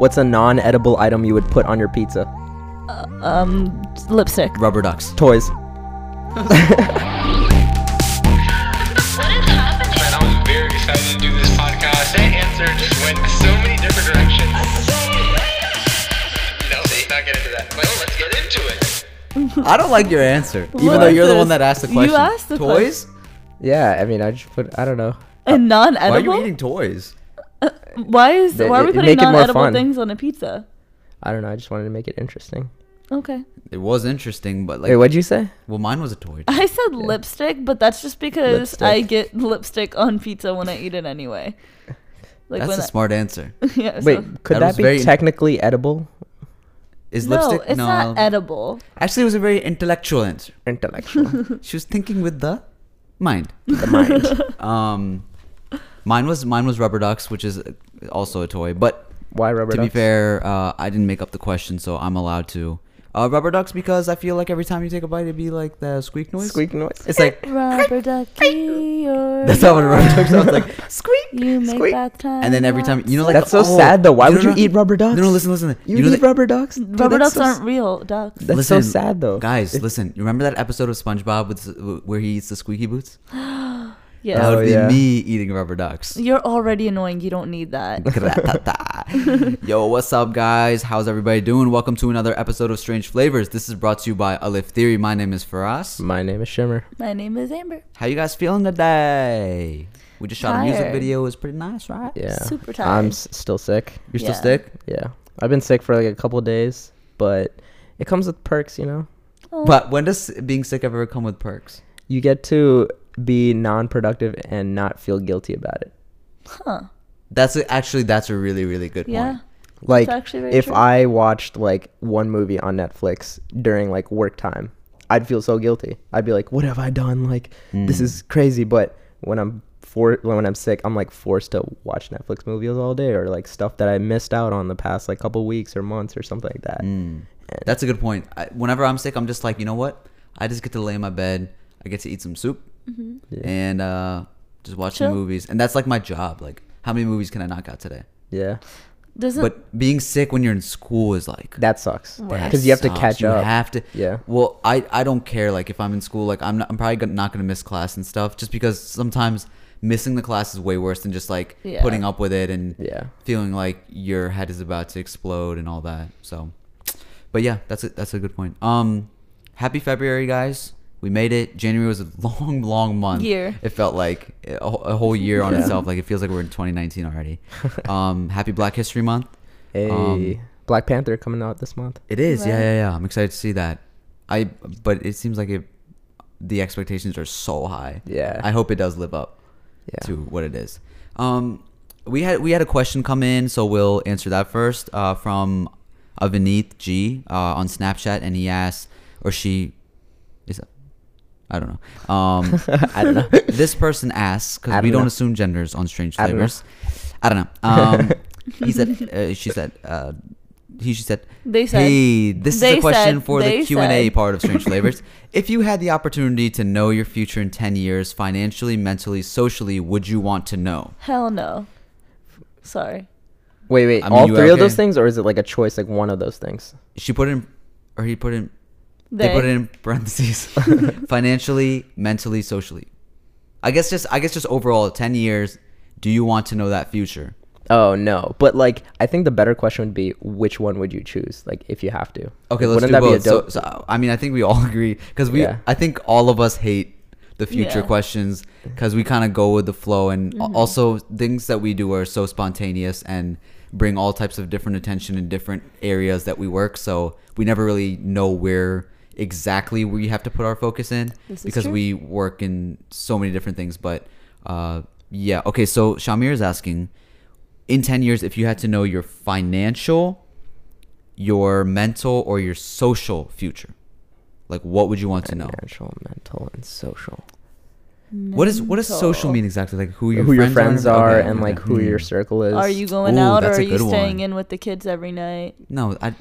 What's a non-edible item you would put on your pizza? Um, lipstick. Rubber ducks. Toys. What is Man, I was very excited to do this podcast. That answer just went so many different directions. No, see, not get into that. Well, let's get into it. I don't like your answer, even What though you're the one that asked the question. You asked the toys. Yeah, I mean, I just put. I don't know. And non-edible. Why are you eating toys? Why is They- why are we it- putting make it more non-edible fun. things on a pizza? I don't know. I just wanted to make it interesting. Okay. It was interesting, but like, Wait, what'd you say? well, mine was a toy. I said lipstick, but that's just because I Lipstick. get lipstick on pizza when I eat it anyway. Like That's when a smart answer. I, yeah, Wait, so- could That that, was be very- technically edible? Is no, lipstick? it's no. not edible. Actually, it was a very intellectual answer. Intellectual. She was thinking with the mind. the mind. Um, mine was mine was rubber ducks, which is also a toy. But Why rubber to be fair, uh, I didn't make up the question, so I'm allowed to. Uh, rubber ducks because I feel like every time you take a bite, it'd be like the squeak noise. Squeak noise. It's like Rubber ducky or that's how a rubber duck sounds like. Squeak. you make Squeak. bath time. And then every time you know, like That's so oh, sad though. Why would know- you eat rubber ducks? No, no, listen, listen. You, know eat that- rubber ducks? Dude, rubber ducks so aren't real ducks. That's listen, so sad though. Guys, listen. You remember that episode of SpongeBob with where he eats the squeaky boots? Yes. That Oh, would be yeah. me eating rubber ducks. You're already annoying. You don't need that. Yo, what's up, guys? How's everybody doing? Welcome to another episode of Strange Flavors. This is brought to you by Alif Theory. My name is Faraz. My name is Shimmer. My name is Amber. How you guys feeling today? We just shot a music video. It was pretty nice, right? Yeah. Super tired. I'm s- still sick. You're Yeah. still sick? Yeah. I've been sick for like a couple of days, but it comes with perks, you know. Oh. But when does being sick ever come with perks? You get to be non-productive and not feel guilty about it. huh? That's a, actually that's a really really good point. Yeah. point. Like if true. I watched like one movie on Netflix during like work time, I'd feel so guilty. I'd be like, "What have I done? Like this Mm. is crazy." But when I'm for when I'm sick, I'm like forced to watch Netflix movies all day or like stuff that I missed out on the past like couple weeks or months or something like that. Mm. That's a good point. I, whenever I'm sick, I'm just like, you know what? I just get to lay in my bed. I get to eat some soup Yeah. and uh, just watch Chill. movies. And that's like my job. Like, how many movies can I knock out today? Yeah. Doesn't But being sick when you're in school is like That sucks. Because you have to sucks. catch you up. have to. Yeah. Well, I I don't care. Like if I'm in school, like I'm not, I'm probably gonna, not gonna miss class and stuff, just because sometimes missing the class is way worse than just like Yeah. putting up with it and Yeah. feeling like your head is about to explode and all that. So, but yeah, that's a that's a good point. Um, happy February, guys. We made it. January was a long, long month. Year. It felt like a, a whole year on Yeah. itself. Like it feels like we're in 2019 already. Um, happy Black History Month. Hey, Um, Black Panther coming out this month. It is, yeah, Right. yeah, yeah. I'm excited to see that. I, but it seems like it, the expectations are so high. Yeah. I hope it does live up Yeah. to what it is. Um, we had we had a question come in, so we'll answer that first. Uh, from Avneet G uh, on Snapchat, and he asked, or she, is that, I don't know. Um, I don't know. this person asks I because don't we don't assume genders on strange I don't know. flavors. I don't know. Um, he said, uh, she said, uh, he she said, They said- hey, this is they a question said- for the Q and A said." part of Strange Flavors. if you had the opportunity to know your future in ten years, financially, mentally, socially, would you want to know? hell no. Sorry. Wait, wait. I mean, all you three of those things, or is it like a choice, like one of those things? She put in, or he put in, they, They. put it in parentheses. financially, mentally, socially. I guess just, I guess just overall, ten years. Do you want to know that future? Oh no, but like I think the better question would be which one would you choose? Like if you have to. Okay, let's do that both. be a dope? so, so, I mean, I think we all agree because we. Yeah. I think all of us hate the future Yeah. questions because we kind of go with the flow, and Mm-hmm. also things that we do are so spontaneous and bring all types of different attention in different areas that we work. So we never really know where exactly we have to put our focus in This because true. we work in so many different things. But uh, yeah, okay. So Shamir is asking, in ten years, if you had to know your financial your mental or your social future? Like what would you want to know? Financial, mental, and social. What is what does social mean exactly? Like who your who your friends, friends are, Okay, and okay. like who Hmm. your circle is. Are you going Ooh, out or are you staying one. in with the kids every night? No, I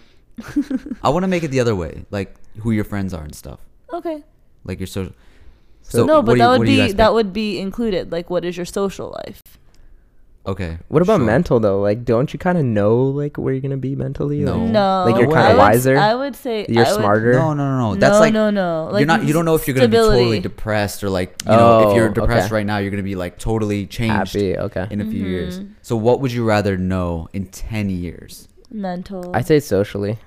I want to make it the other way. Like who your friends are and stuff. Okay. Like your social So no, but do that would what do you be that would be included. Like, what is your social life? Okay. What about sure. mental though? Like, don't you kind of know like where you're gonna be mentally? No. Like, No, Like, you're kinda wiser? I would say you're I would- smarter. No, no, no, no. That's no, like no, no. Like you're not. You don't know if you're gonna be totally depressed or like you know if you're Oh, depressed okay. right now you're gonna be like totally changed Happy. Okay. in a few years. Mhm. So what would you rather know in ten years? mental. I say socially.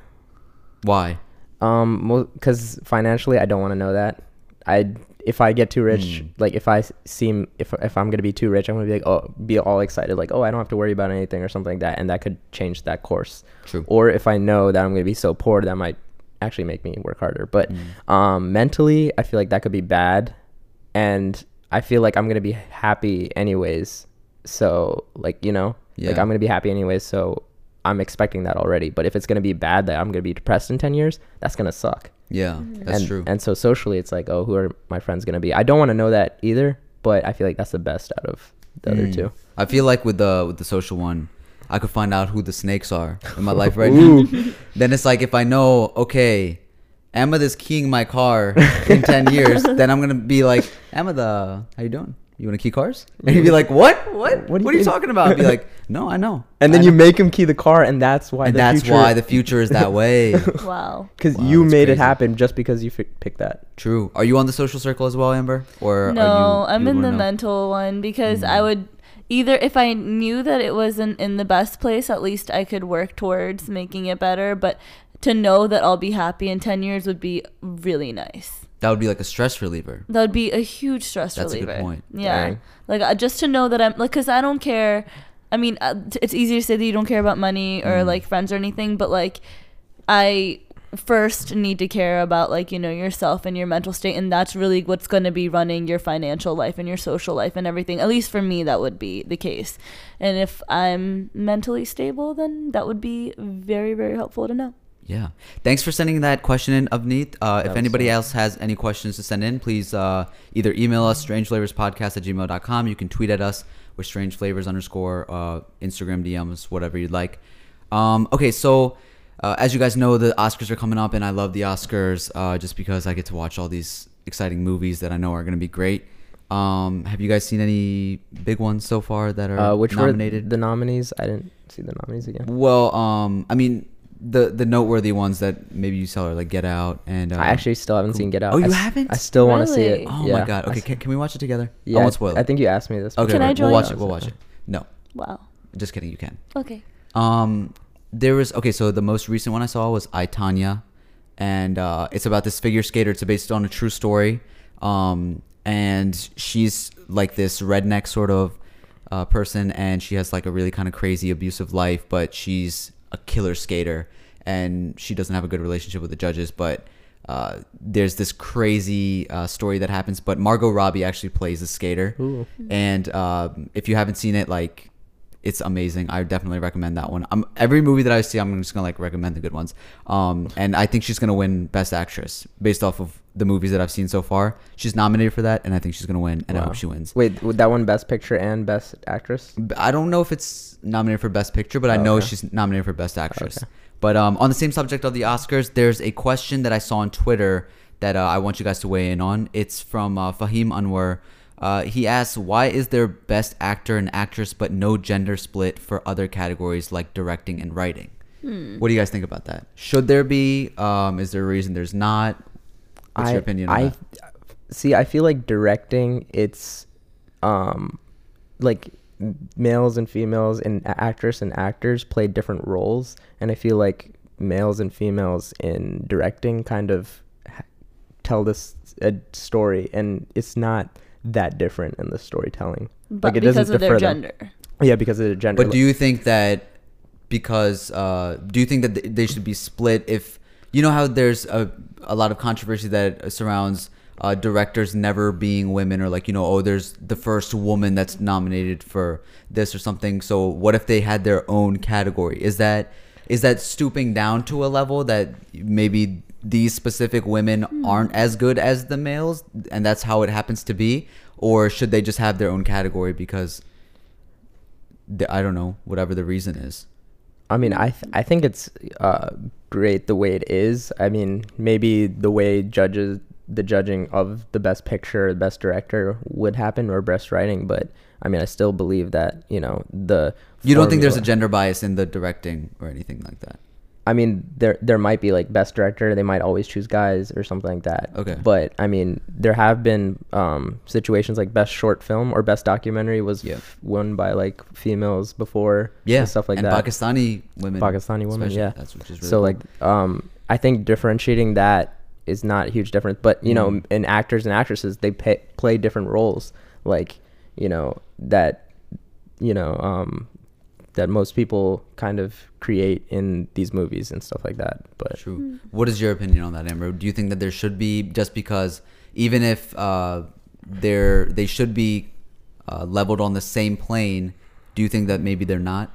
Why? Um, because financially, I don't want to know that. I if I get too rich, Hmm. like if I seem if if I'm gonna be too rich, I'm gonna be like oh be all excited like oh I don't have to worry about anything or something like that, and that could change that course. True. Or if I know that I'm gonna be so poor, that might actually make me work harder. But Mm. um, mentally, I feel like that could be bad, and I feel like I'm gonna be happy anyways. So like you know, like Yeah. I'm gonna be happy anyways. So I'm expecting that already. But if it's gonna be bad that I'm gonna be depressed in ten years, that's gonna suck. Yeah, that's and, true. And so socially, it's like, oh, who are my friends gonna be? I don't want to know that either, but I feel like that's the best out of the other Mm. two. I feel like with the with the social one, I could find out who the snakes are in my life right now. then it's like if I know, okay, Emma is keying my car in ten years, then I'm gonna be like, Emma, the how you doing? You want to key cars? And he'd be like, what? What? What, do you are you talking about? I'd be like, no, I know. And then I you know." make him key the car, and that's why. and the that's future, why the future is that way. wow. because Wow, you that's made it happen just because you fi- picked that. True. Are you on the social circle as well, Amber? Or are No, you, I'm you in the know? mental one because I Mm. would either if I knew that it wasn't in the best place, at least I could work towards making it better. But to know that I'll be happy in ten years would be really nice. That would be like a stress reliever. That would be a huge stress That's a good reliever. point. Yeah, Dang. like uh, just to know that I'm like, cause I don't care. I mean, uh, t- it's easy to say that you don't care about money or Mm. like friends or anything, but like, I first need to care about like you know yourself and your mental state, and that's really what's going to be running your financial life and your social life and everything. At least for me, that would be the case. And if I'm mentally stable, then that would be very very helpful to know. Yeah. Thanks for sending that question in, Avneet. Uh, if anybody else has any questions to send in, please uh, either email us strangeflavorspodcast at gmail.com. You can tweet at us with strangeflavors underscore, uh, Instagram DMs, whatever you'd like. Um, okay, so uh, as you guys know, the Oscars are coming up, and I love the Oscars uh, just because I get to watch all these exciting movies that I know are going to be great. Um, have you guys seen any big ones so far that are Uh, which nominated? were the nominees? I didn't see the nominees again. Well, um, I mean, the the noteworthy ones that maybe you saw are like Get Out and. Uh, I actually still haven't seen Get Out. Oh, you I s- haven't? I still want to see it. Oh yeah. my god! Okay, can, can we watch it together? yeah, I won't spoil it. I think you asked me this. Okay, Can I right, join? we'll watch it. We'll watch it. No, Wow. just kidding. You can. Okay. Um, there was okay. So the most recent one I saw was I, Tonya, and uh, it's about this figure skater. It's based on a true story. Um, and she's like this redneck sort of uh, person, and she has like a really kind of crazy abusive life, but she's a killer skater, and she doesn't have a good relationship with the judges, but. Uh, there's this crazy uh, story that happens, but Margot Robbie actually plays the skater, Ooh. and um, if you haven't seen it, like it's amazing. I definitely recommend that one. Um, every movie that I see, I'm just gonna like recommend the good ones. Um, and I think she's gonna win Best Actress based off of the movies that I've seen so far. She's nominated for that, and I think she's gonna win. And I hope she wins. Wait, would that one Best Picture and Best Actress? I don't know if it's nominated for Best Picture, but I Oh, know okay. she's nominated for Best Actress. Okay. But um, on the same subject of the Oscars, there's a question that I saw on Twitter that uh, I want you guys to weigh in on. It's from uh, Fahim Anwar. Uh, he asks, "Why is there Best Actor and Actress but no gender split for other categories like directing and writing?" What do you guys think about that? Should there be? Um, is there a reason there's not? What's I, your opinion on I that? see. I feel like directing. It's, um, like males and females and a- actress and actors play different roles, and I feel like males and females in directing kind of tell this a story, and it's not that different in the storytelling. But like it because doesn't of their differ them. gender. Yeah, because of their gender. But do you think that because uh, do you think that they should be split? If you know how there's a a lot of controversy that surrounds uh, directors never being women, or like you know, oh, there's the first woman that's nominated for this or something. So what if they had their own category? Is that is that stooping down to a level that maybe these specific women aren't as good as the males, and that's how it happens to be, or should they just have their own category because the, I don't know, whatever the reason is. I mean, I th- I think it's uh, great the way it is. I mean, maybe the way judges the judging of the best picture, the best director would happen, or best writing. But I mean, I still believe that you know the. You don't think there's a gender bias in the directing or anything like that? I mean, there there might be like best director. They might always choose guys or something like that. Okay. But I mean, there have been um, situations like best short film or best documentary was f- won by like females before. Yeah, and stuff like and that. Pakistani women, Pakistani women, especially. yeah. that's which is really so cool. like, um, I think differentiating that is not a huge difference. But you know, Mhm. in actors and actresses, they pay, play different roles. Like, you know that, you know, um, that most people kind of create in these movies and stuff like that. But True. What is your opinion on that, Amber? Do you think that there should be just because even if uh, they're they should be uh, leveled on the same plane? Do you think that maybe they're not?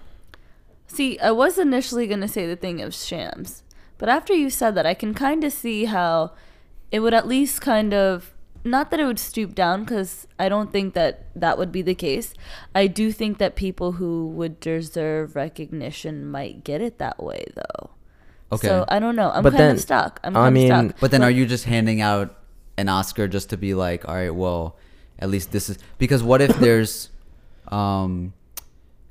See, I was initially going to say the thing of shams, but after you said that, I can kind of see how it would at least kind of not that it would stoop down because I don't think that that would be the case. I do think that people who would deserve recognition might get it that way though. Okay. So I don't know. I'm But kind then- of stuck. I'm I mean- of stuck. But then, are you just handing out an Oscar just to be like, all right, well, at least this is because what if there's, um,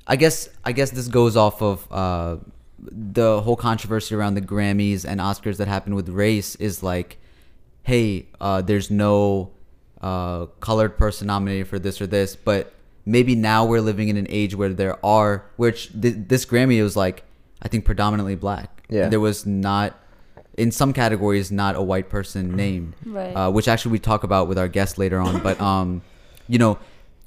I guess I guess this goes off of uh, the whole controversy around the Grammys and Oscars that happened with race is like, hey, uh, there's no uh, colored person nominated for this or this, but maybe now we're living in an age where there are, which th- this Grammy was like, I think predominantly black. Yeah. there was not in some categories not a white person named Right. uh, which actually we talk about with our guest later on but um you know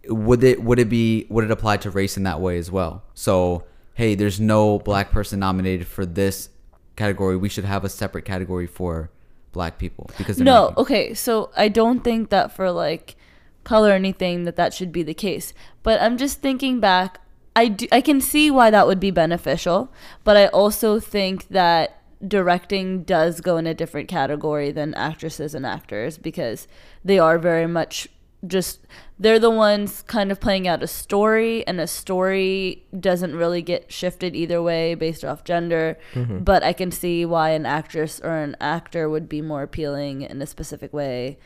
would it would it be would it apply to race in that way as well so hey there's no black person nominated for this category we should have a separate category for black people because no making- okay so i don't think that for like color or anything that that should be the case. But i'm just thinking back i do, i can see why that would be beneficial but i also think that directing does go in a different category than actresses and actors because they are very much just they're the ones kind of playing out a story and a story doesn't really get shifted either way based off gender but i can see why an actress or an actor would be more appealing in a specific way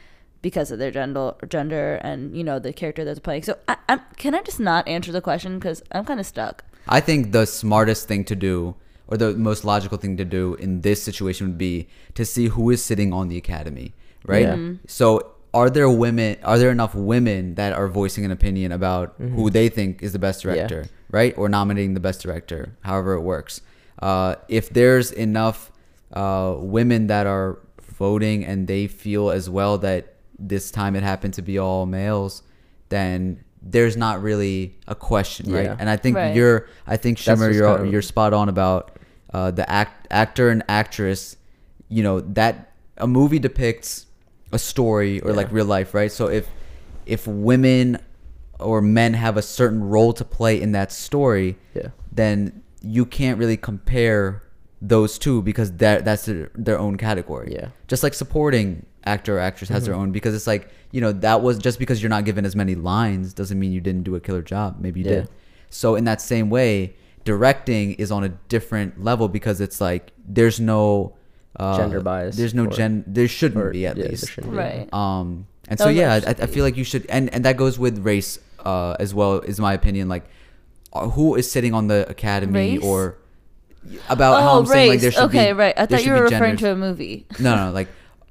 because of their gender gender and you know the character that's playing so I, I'm, can i just not answer the question because i'm kind of stuck I think the smartest thing to do, or the most logical thing to do in this situation, would be to see who is sitting on the academy, right? Yeah. Mm-hmm. So, are there women? Are there enough women that are voicing an opinion about who they think is the best Yeah. director, right, or nominating the best director, however it works? Uh, if there's enough uh, women that are voting and they feel as well that this time it happened to be all males, then there's not really a question, right? And I think Right. you're, I think That's Shimmer, you're kind of- you're spot on about uh, the act actor and actress. You know that a movie depicts a story or like real life, right? So if if women or men have a certain role to play in that story, Yeah. then you can't really compare those two because that that's their, their own category. Yeah. Just like supporting actor or actress has their mm-hmm. own because it's like you know that was just because you're not given as many lines doesn't mean you didn't do a killer job. Maybe you Yeah. did. So in that same way, directing is on a different level because it's like there's no uh, Gender bias There's no or- gen. There shouldn't or- be at yeah, there least. right Um, and That so yeah, I, I feel like you should, and and that goes with race uh, as well. Is my opinion like uh, who is sitting on the academy Race? or about how oh I'm saying like race there should okay be Okay, right i thought you were referring genders. to a movie no no like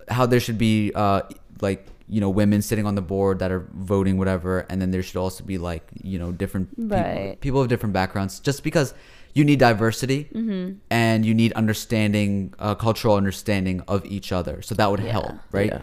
how there should be uh like you know women sitting on the board that are voting whatever and then there should also be like you know different people, people of different backgrounds just because you need diversity Mm-hmm. and you need understanding uh, cultural understanding of each other so that would Yeah. help right Yeah.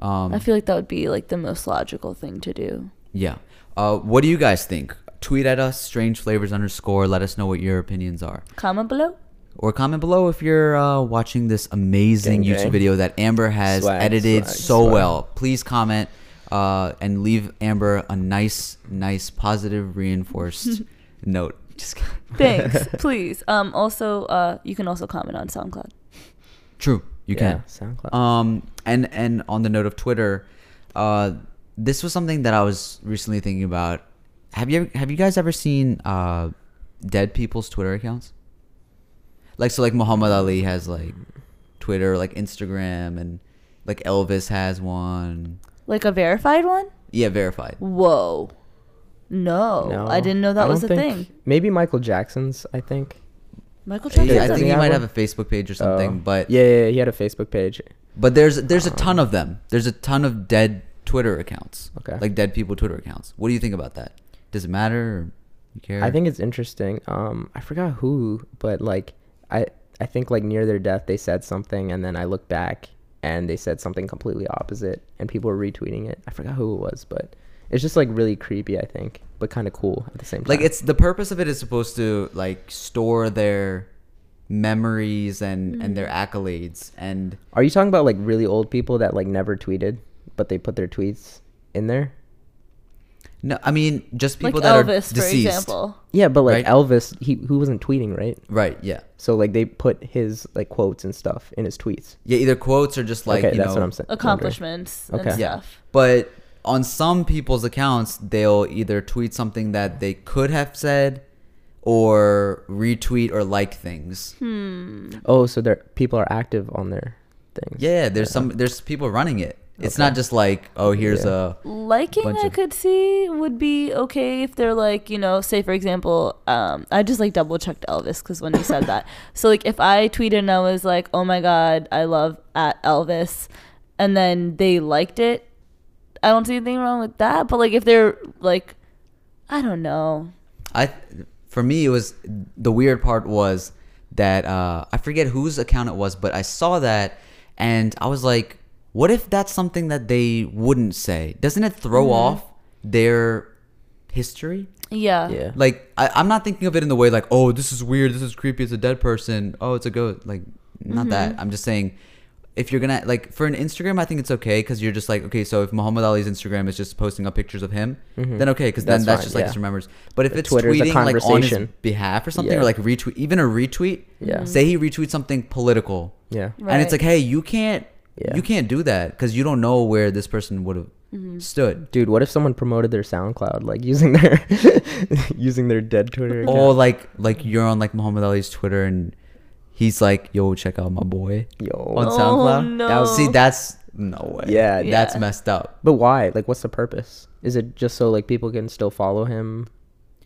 um i feel like that would be like the most logical thing to do yeah uh what do you guys think tweet at us strange flavors underscore let us know what your opinions are comment below or comment below if you're uh, watching this amazing Gang, YouTube gang. video that Amber has Swag, edited swag, so swag. well. Please comment uh, and leave Amber a nice, nice, positive, reinforced note. Just thanks please um also uh you can also comment on soundcloud True, you yeah, can. SoundCloud. Um, and and on the note of Twitter, uh, this was something that I was recently thinking about. Have you have you guys ever seen uh, dead people's Twitter accounts? Like so, like Muhammad Ali has like Twitter, like Instagram, and like Elvis has one. like a verified one Yeah, verified. whoa No, No, I didn't know that I was a don't think- thing. Maybe Michael Jackson's. I think. Michael Jackson. Yeah, I Does think he he might one? have a Facebook page or something, Oh. but yeah, yeah, yeah, he had a Facebook page. But there's there's a ton of them. There's a ton of dead Twitter accounts. Okay. Like dead people Twitter accounts. What do you think about that? Does it matter? Or you care? I think it's interesting. Um, I forgot who, but like, I I think like near their death they said something, and then I looked back and they said something completely opposite, and people were retweeting it. I forgot who it was, but it's just like really creepy. I think, but kind of cool at the same time. like it's the purpose of it is supposed to like store their memories and and their mm-hmm. accolades and Are you talking about like really old people that like never tweeted, but they put their tweets in there? no i mean just like people that are Elvis, for deceased example. Yeah, but like Right. Elvis, he who wasn't tweeting, right? right yeah So like they put his like quotes and stuff in his tweets. yeah either quotes or just like okay, you that's know what I'm saying. Accomplishments Okay. and yeah stuff. but on some people's accounts they'll either tweet something that they could have said or retweet or like things Hmm. Oh, so there people are active on their things. yeah there's some there's people running it it's Okay. not just like oh here's Yeah. a Liking bunch I of- could see would be okay if they're like, you know, say for example, um, I just like double checked Elvis because when he said that. So like if I tweeted and I was like, oh my god, I love at Elvis, and then they liked it, I don't see anything wrong with that. But like if they're like, I don't know. I for me it was the weird part was that uh, I forget whose account it was, but I saw that and I was like, what if that's something that they wouldn't say? Doesn't it throw off their history? Yeah. Yeah. Like I, I'm not thinking of it in the way like, oh, this is weird, this is creepy, it's a dead person, oh, it's a ghost. Like not that. I'm just saying. If you're gonna like for an Instagram, I think it's okay because you're just like okay. So if Muhammad Ali's Instagram is just posting up pictures of him, then okay, because then That's that's fine, just like yeah. just remembers. But if But it's Twitter's a tweeting like on his conversation. behalf or something, Yeah. or like retweet, even a retweet. Yeah. Say he retweets something political, Yeah. and it's like, hey, you can't, Yeah. you can't do that because you don't know where this person would have Mm-hmm. stood. Dude, what if someone promoted their SoundCloud like using their using their dead Twitter account? Oh, like like you're on like Muhammad Ali's Twitter and he's like, yo, check out my boy Yo. on Oh, SoundCloud. no. That was- see, that's no way. Yeah, that's messed up. But why? Like what's the purpose? Is it just so like people can still follow him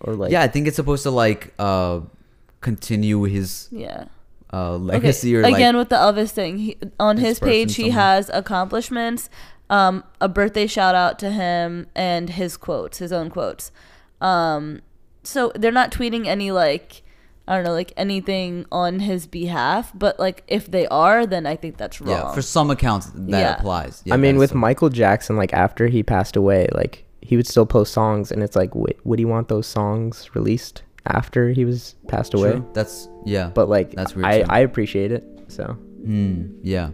or like yeah, I think it's supposed to like uh continue his Yeah. uh Okay. legacy or Again like with the Elvis thing, he, on his page he somewhere. has accomplishments, um, a birthday shout out to him, and his quotes, his own quotes. Um, so they're not tweeting any like I don't know, like anything on his behalf, but like if they are, then I think that's wrong. yeah, for some accounts that Yeah. applies. Yeah, I mean that's with some- Michael Jackson like after he passed away, like he would still post songs and it's like w- would he want those songs released after he was passed away? True. That's yeah. But like That's weird, I too. I appreciate it. So Hmm, yeah.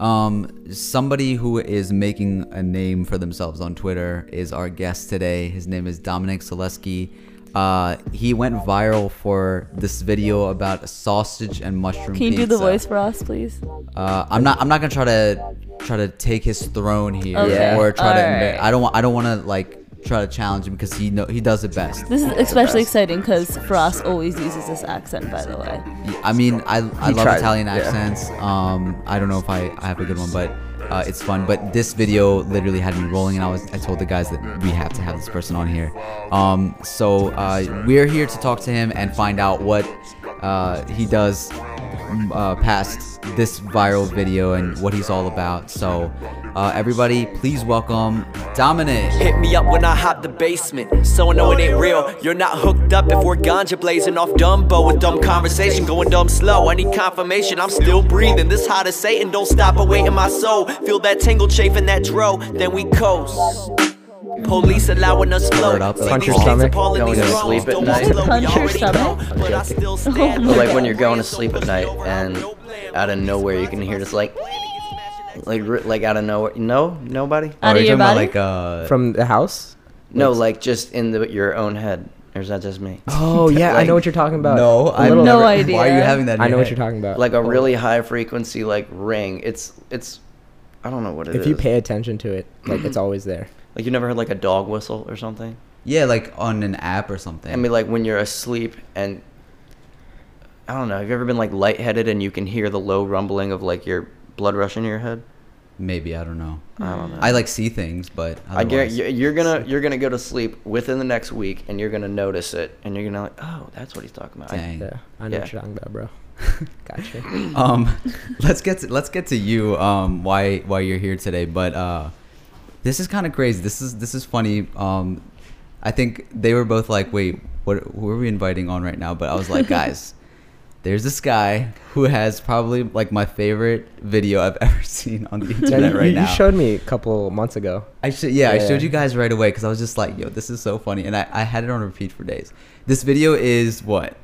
Um, somebody who is making a name for themselves on Twitter is our guest today. His name is Dominic Selesky. Uh, he went viral for this video about sausage and mushroom. Can you do the voice for us, please? Uh, I'm not. I'm not gonna try to try to take his throne here Okay. or try to. Alright. I don't want. I don't want to like try to challenge him because he know he does it best. This is especially exciting because Frost always uses this accent, by the way. I mean, I, I He love tries, Italian yeah. accents. Um, I don't know if I, I have a good one, but uh, it's fun. But this video literally had me rolling, and I was I told the guys that we have to have this person on here. Um, so uh, we're here to talk to him and find out what uh, he does uh, past this viral video and what he's all about. So uh, everybody, please welcome Dominic. Hit me up when I hop the basement. So I know it ain't real. You're not hooked up if we're ganja blazing off Dumbo with dumb conversation. Going dumb slow. I need confirmation. I'm still breathing. This hot as Satan. Don't stop awaiting my soul. Feel that tingle chafing that dro. Then we coast. Police allowing us flow. Word up. See Punch your stomach. Going to sleep at night. Punch your stomach? But I still Oh stand. like when you're going to sleep at night and out of nowhere you can hear this like like ri- like out of nowhere no nobody Out Oh, of you're your talking about, body? like uh, from the house? no like just in the, your own head or is that just me Oh yeah, I know what you're talking about. no, I little- No idea. Why are you having that? I your know what you're talking about. like a really high frequency like ring it's it's I don't know what it is. if you pay attention to it, like it's always there. like you never heard like a dog whistle or something Yeah, like on an app or something. I mean like when you're asleep and I don't know have you ever been like lightheaded and you can hear the low rumbling of like your blood rushing to your head Maybe I don't know. I don't know. I like see things, but I guarantee you're gonna you're gonna go to sleep within the next week, and you're gonna notice it, and you're gonna like, oh, that's what he's talking about. I- Dang. Yeah, I know Yeah. what you're talking about, bro. gotcha. um let's get to let's get to you um why why you're here today but uh this is kind of crazy this is this is funny um i think they were both like wait what who are we inviting on right now but i was like guys there's this guy who has probably like my favorite video i've ever seen on the internet you, right you now You showed me a couple months ago. I should yeah, I showed you guys right away because I was just like, yo, this is so funny, and I, I had it on repeat for days. This video is what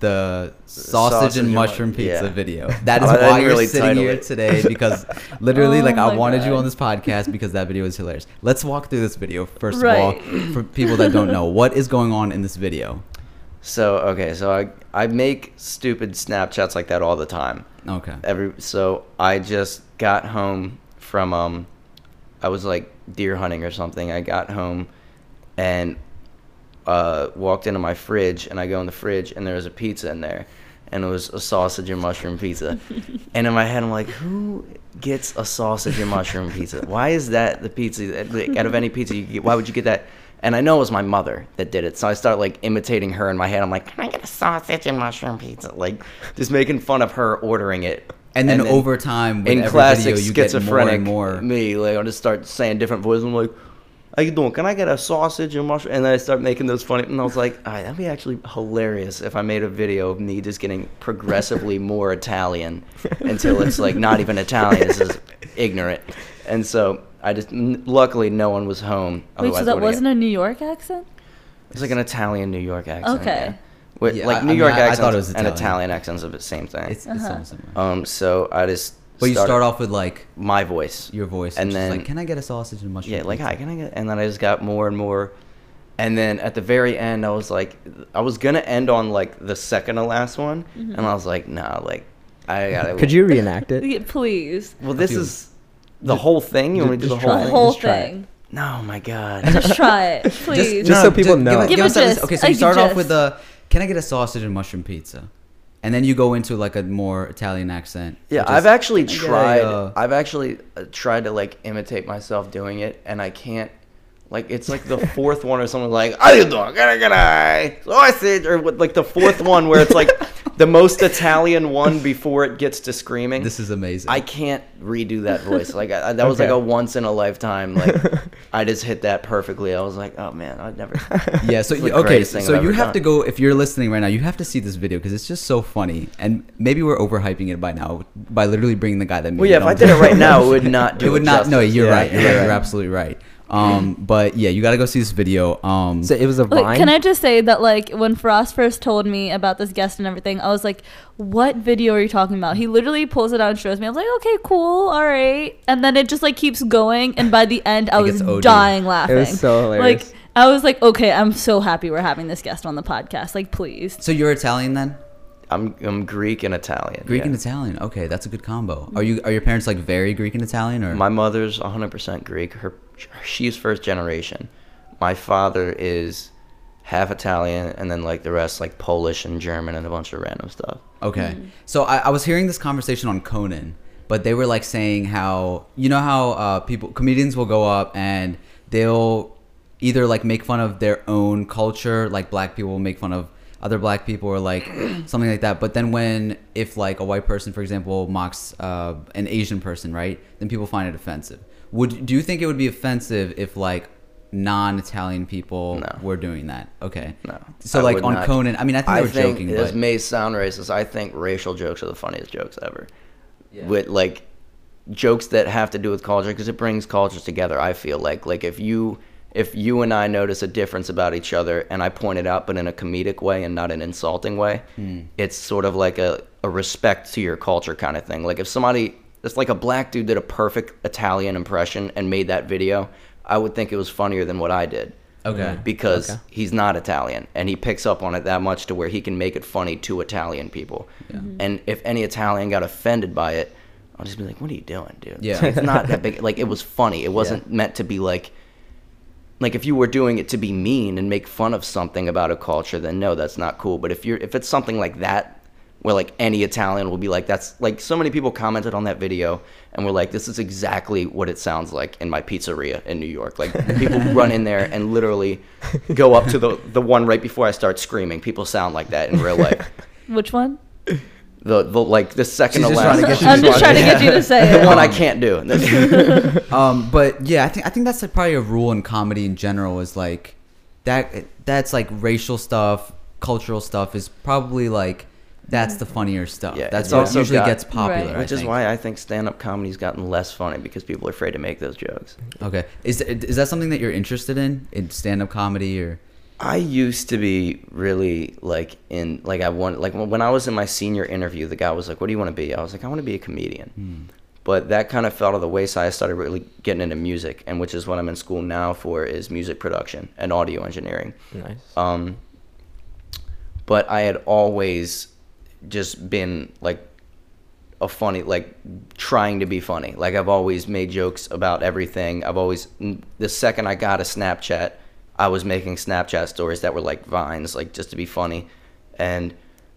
the sausage, sausage and and mushroom mu- pizza yeah. video. That is why you're really sitting here it. today because literally, Oh like, I oh my wanted you on this podcast because that video is hilarious. Let's walk through this video first Right. of all for people that don't know what is going on in this video. So okay, so I I make stupid Snapchats like that all the time. Okay. Every so I just got home from um, I was like deer hunting or something. I got home, and uh, walked into my fridge, and I go in the fridge, and there was a pizza in there, and it was a sausage and mushroom pizza. and in my head, I'm like, who gets a sausage and mushroom pizza? Why is that the pizza? Like, out of any pizza, you get, why would you get that? And I know it was my mother that did it, so I start like imitating her in my head. I'm like, can I get a sausage and mushroom pizza? Like, just making fun of her ordering it. And then over time, with in every classic video, you get more schizophrenic and more. me, like I'll just start saying different voices. I'm like, "How you doing? Can I get a sausage and mushroom?" And then I start making those funny. And I was like, "All right, that'd be actually hilarious if I made a video of me just getting progressively more Italian until it's like not even Italian. This is ignorant." And so I just, n- luckily, no one was home. Wait, so that wasn't got- a New York accent? It's like an Italian New York accent. Okay. yeah. With, Yeah, like I- I New mean, York I- I accents thought it was and Italian. Italian accents are the same thing. It's, it's Uh-huh. almost similar. um, so I just. but you started- start off with like my voice. your voice, And which is then- like, "Can I get a sausage and mushroom?" Yeah, like hi, can I get? And then I just got more and more, and then at the very end, I was like, I was gonna end on like the second to last one, and I was like, nah, like I gotta. Could you reenact it? Please. Well, this you- is the whole thing. You want me to do the just whole try The it. thing? whole Just try it. thing. No, my God. Just try it, please. just so people know. Give, Give give a us at least- gist, okay, so a you start off gist. with the "Can I get a sausage and mushroom pizza?" and then you go into like a more Italian accent. Yeah, which I've actually Can I get a, tried. uh, I've actually uh, tried to like imitate myself doing it, and I can't. Like it's like the fourth one or something like "How you doing? Can I get a sausage?" or what, like the fourth one where it's like the most Italian one before it gets to screaming. This is amazing. I can't redo that voice. Like I, that was like a once in a lifetime. Like I just hit that perfectly. I was like, oh man, I'd never. yeah, so you, okay, so I've you have to go if you're listening right now. You have to see this video because it's just so funny, and maybe we're overhyping it by now by literally bringing the guy that made Well, yeah, if I did it right now, it would not do it would it not. No, you're Yeah, right. You're yeah. right. You're absolutely right. Um, but yeah, you got to go see this video. Um, So it was a Wait, vine. can I just say that like when Frost first told me about this guest and everything, I was like, "What video are you talking about?" He literally pulls it out and shows me. I was like, "Okay, cool, all right." And then it just like keeps going, and by the end, I It was gets OD. dying laughing. so hilarious. Like I was like, "Okay, I'm so happy we're having this guest on the podcast. Like, please." so you're Italian then? I'm I'm Greek and Italian. Greek yeah. and Italian. Okay, that's a good combo. Are you are your parents like very Greek and Italian or? My mother's 100% Greek. Her she's first generation. My father is half Italian and then like the rest like Polish and German and a bunch of random stuff. Okay. So I, I was hearing this conversation on Conan, but they were like saying how you know how uh, people comedians will go up and they'll either like make fun of their own culture, like black people will make fun of other black people or like something like that. But then when if like a white person, for example, mocks uh, an Asian person, right? Then people find it offensive. Would do you think it would be offensive if like non-Italian people No. were doing that? Okay. No. So I like on not. Conan, I mean, I think they I were think joking, this but may sound racist. I think racial jokes are the funniest jokes ever. Yeah. With like jokes that have to do with culture because it brings cultures together. I feel like like if you if you and I notice a difference about each other and I point it out but in a comedic way and not an insulting way, Hmm. it's sort of like a, a respect to your culture kind of thing. Like if somebody it's like a black dude did a perfect Italian impression and made that video, I would think it was funnier than what I did okay. Mm. because Okay. he's not Italian and he picks up on it that much to where he can make it funny to Italian people. Mm-hmm. And if any Italian got offended by it, I'll just be like, "What are you doing, dude?" Yeah. it's not that big. Like it was funny. It wasn't meant to be like. Like if you were doing it to be mean and make fun of something about a culture, then no, that's not cool. But if you're if it's something like that, where like any Italian will be like, that's like so many people commented on that video and were like, this is exactly what it sounds like in my pizzeria in New York. Like people run in there and literally go up to the the one right before I start screaming. People sound like that in real life. Which one? The, the like the second She's to just trying last. to get you I'm just trying to get you to say it. the it. one I can't do. Um, but yeah, I think I think that's like probably a rule in comedy in general is like that that's like racial stuff, cultural stuff is probably like that's the funnier stuff. Yeah, that's what also usually got- gets popular. Right. Which is why I think stand-up comedy's gotten less funny because people are afraid to make those jokes. Okay, is is that something that you're interested in in stand up comedy or? I used to be really like in like I want like when I was in my senior interview, the guy was like, "What do you want to be?" I was like, "I want to be a comedian." But that kind of fell to the wayside. I started really getting into music, and which is what I'm in school now for is music production and audio engineering. Nice. Um, but I had always just been like a funny, like trying to be funny. Like I've always made jokes about everything. I've always, the second I got a Snapchat, I was making Snapchat stories that were like vines, like just to be funny. And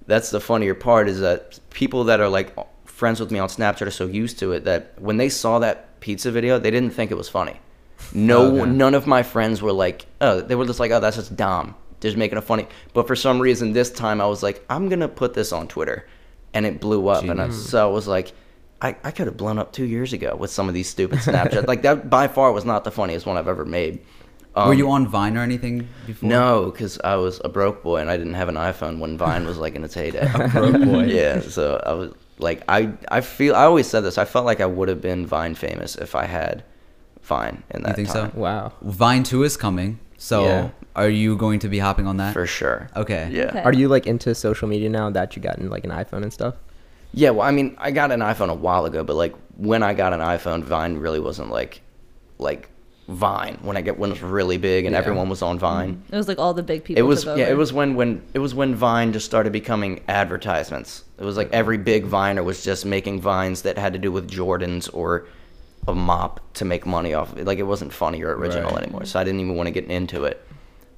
that's the funnier part is that people that are like friends with me on Snapchat are so used to it that when they saw that pizza video, they didn't think it was funny. No, oh, Okay. none of my friends were like, oh, they were just like, oh, that's just dumb. Just making it funny. But for some reason, this time I was like, I'm gonna put this on Twitter, and it blew up. And I, so I was like, I, I could have blown up two years ago with some of these stupid Snapchat. like that by far was not the funniest one I've ever made. Were Um, you on Vine or anything before? No, because I was a broke boy and I didn't have an iPhone when Vine was like in its heyday. a broke boy. yeah, so I was like, I I feel I always said this. I felt like I would have been Vine famous if I had Vine in that You think time. so? Wow. Vine two is coming. So Yeah. are you going to be hopping on that? For sure. Okay. Yeah. Okay. Are you like into social media now that you gotten like an iPhone and stuff? Yeah, well, I mean, I got an iPhone a while ago, but like when I got an iPhone, Vine really wasn't like, like Vine when I get when it was really big and Yeah. everyone was on Vine. Mm-hmm. It was like all the big people. It was took yeah, it was when when it was when Vine just started becoming advertisements. It was like every big Viner was just making vines that had to do with Jordans or a mop to make money off of it. Like it wasn't funny or original Right. anymore. So I didn't even want to get into it.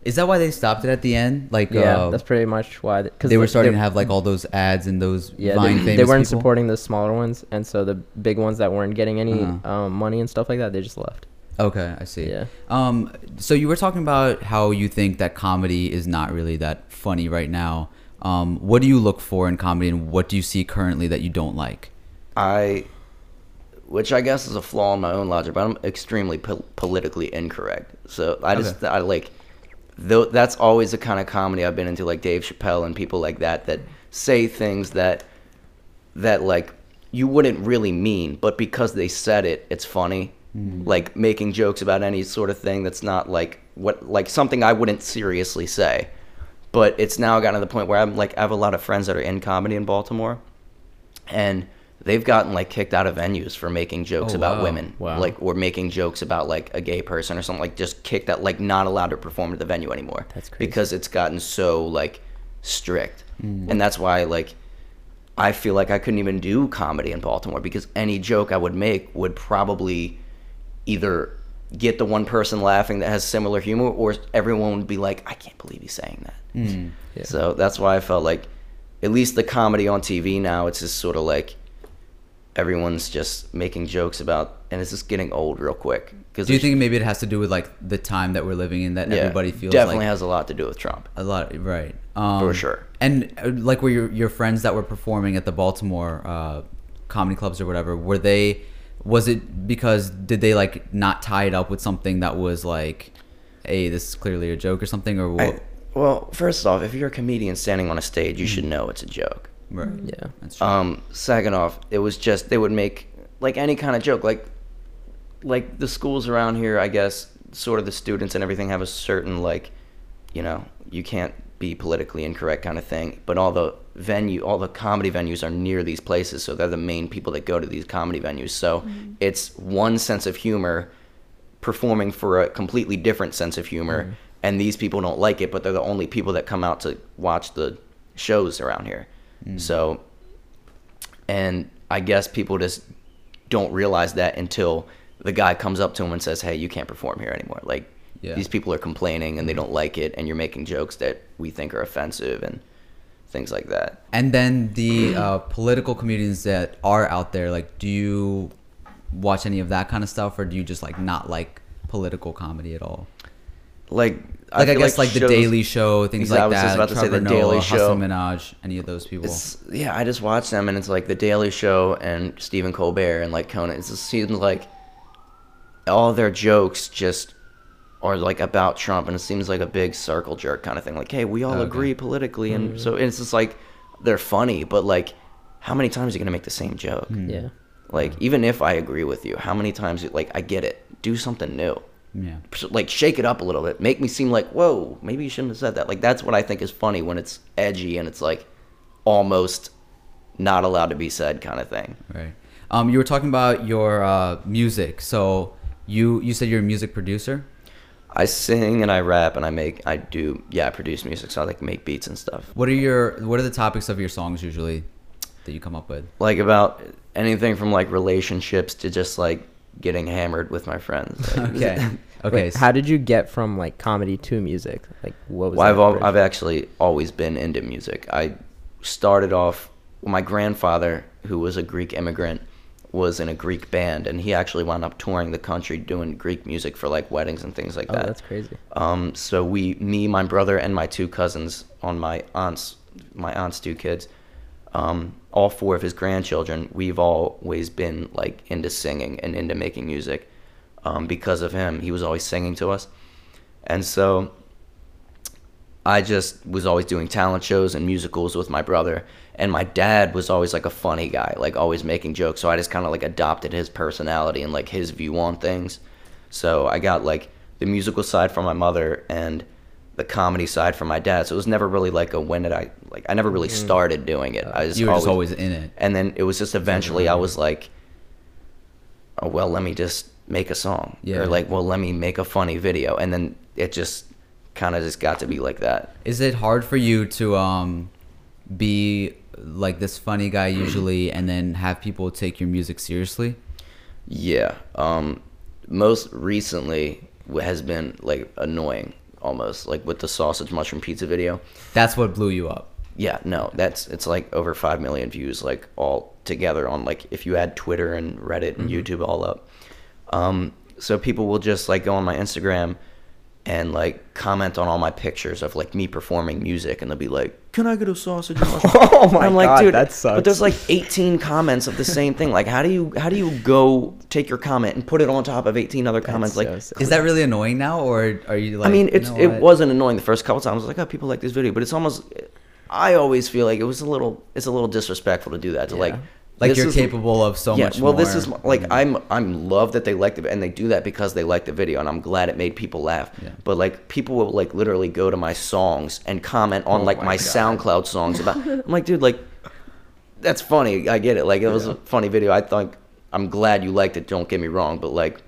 Is that why they stopped it at the end? Like Yeah, uh, that's pretty much why. Because they were starting to have like all those ads and those Yeah, Vine they, famous they weren't people? supporting the smaller ones, and so the big ones that weren't getting any Uh-huh. um, money and stuff like that, they just left. Okay, I see. Yeah. Um, so you were talking about how you think that comedy is not really that funny right now. Um, what do you look for in comedy, and what do you see currently that you don't like? I, which I guess is a flaw in my own logic, but I'm extremely po- politically incorrect. So I just I like, though that's always the kind of comedy I've been into, like Dave Chappelle and people like that that say things that that like you wouldn't really mean, but because they said it, it's funny. Mm. Like making jokes about any sort of thing that's not like what like something I wouldn't seriously say. But it's now gotten to the point where I'm like I have a lot of friends that are in comedy in Baltimore and they've gotten like kicked out of venues for making jokes Oh, about wow. women Wow. like or making jokes about like a gay person or something like just kicked out like not allowed to perform at the venue anymore That's crazy. because it's gotten so like strict Mm. and that's why like i feel like i couldn't even do comedy in baltimore because any joke i would make would probably either get the one person laughing that has similar humor or everyone would be like i can't believe he's saying that Mm. Yeah. so that's why I felt like, at least the comedy on TV now, it's just sort of like everyone's just making jokes about, and it's just getting old real quick. Cause Do you think maybe it has to do with like the time that we're living in that yeah, everybody feels like definitely like has a lot to do with Trump. a lot, right? Um, For sure. And uh, like, were your your friends that were performing at the Baltimore uh, comedy clubs or whatever? Were they? Was it because did they like not tie it up with something that was like, hey, this is clearly a joke or something, or what? I, well, first off, if you're a comedian standing on a stage, you should know it's a joke. Right. Mm-hmm. Yeah. That's true. Um, second off, it was just they would make like any kind of joke, like like the schools around here. I guess sort of the students and everything have a certain like, you know, you can't be politically incorrect kind of thing. But all the venue, all the comedy venues are near these places, so they're the main people that go to these comedy venues. So mm-hmm. it's one sense of humor performing for a completely different sense of humor mm-hmm. and these people don't like it but they're the only people that come out to watch the shows around here so and i guess people just don't realize that until the guy comes up to him and says hey you can't perform here anymore like Yeah. these people are complaining and they don't like it and you're making jokes that we think are offensive and things like that. And then the uh, political comedians that are out there, like, do you watch any of that kind of stuff, or do you just like not like political comedy at all? Like, Like I, feel guess like, the shows- Daily Show, things Exactly, I like was that. just about to say Trevor The Daily Noah, Show. Hasan Minhaj, any of those people. It's, yeah, I just watch them, and it's like the Daily Show and Stephen Colbert and like Conan. It just seems like all their jokes just are like about Trump, and it seems like a big circle jerk kind of thing. Like, hey, we all Okay. agree politically, and mm-hmm. so it's just like they're funny, but like, how many times are you gonna make the same joke? Hmm. Yeah. Like, even if I agree with you, how many times? Like, I get it. Do something new. Yeah. like shake it up a little bit make me seem like whoa maybe you shouldn't have said that like that's what i think is funny when it's edgy and it's like almost not allowed to be said kind of thing Right. Um, you were talking about your uh, music. So you you said you're a music producer. i sing and i rap and i make i do yeah i produce music so i like make beats and stuff What are your What are the topics of your songs usually that you come up with? like about anything from like relationships to just like getting hammered with my friends Like, Okay. Okay. Wait, how did you get from like comedy to music? Like, what was? well, I've, al- I've actually always been into music. I started off, my grandfather, who was a Greek immigrant, was in a Greek band, and he actually wound up touring the country doing Greek music for like weddings and things like Oh, that. that's crazy. Um, so we, me, my brother, and my two cousins on my aunt's, my aunt's two kids, um, all four of his grandchildren, we've always been like into singing and into making music. Um, because of him, he was always singing to us, and so I just was always doing talent shows and musicals with my brother. And my dad was always like a funny guy, like always making jokes. So I just kind of like adopted his personality and like his view on things. So I got like the musical side from my mother and the comedy side from my dad. So it was never really like a when did I like I never really started doing it. I just You were just always in it. and then it was just eventually I was like, oh well, let me just make a song, Yeah. or like, well, let me make a funny video, and then it just kind of just got to be like that. Is it hard for you to um be like this funny guy usually, and then have people take your music seriously? Yeah. Um, most recently has been like annoying, almost like with the sausage mushroom pizza video. That's what blew you up. Yeah, no, that's it's like over five million views, like all together on like if you add Twitter and Reddit and YouTube all up. Um, so people will just like go on my Instagram and like comment on all my pictures of like me performing music, and they'll be like, "Can I get a sausage?" and mushroom?" Oh my I'm like, God, dude, that But there's like 18 comments of the same thing. Like, how do you how do you go take your comment and put it on top of 18 other comments? Like, so. Is that really annoying now, or are you like? I mean, you know it wasn't annoying the first couple times. I was like, oh, people like this video, but it's almost. I always feel like it was a little. It's a little disrespectful to do that. To like, like this you're is- capable of so yeah, much well, more. this is like mm-hmm. I'm I'm love that they like it, and they do that because they like the video, and I'm glad it made people laugh. Yeah. But like people will like literally go to my songs and comment on Oh like my my, SoundCloud songs about. I'm like, dude, like that's funny. I get it. Like it was a funny video. I think I'm glad you liked it. Don't get me wrong, but like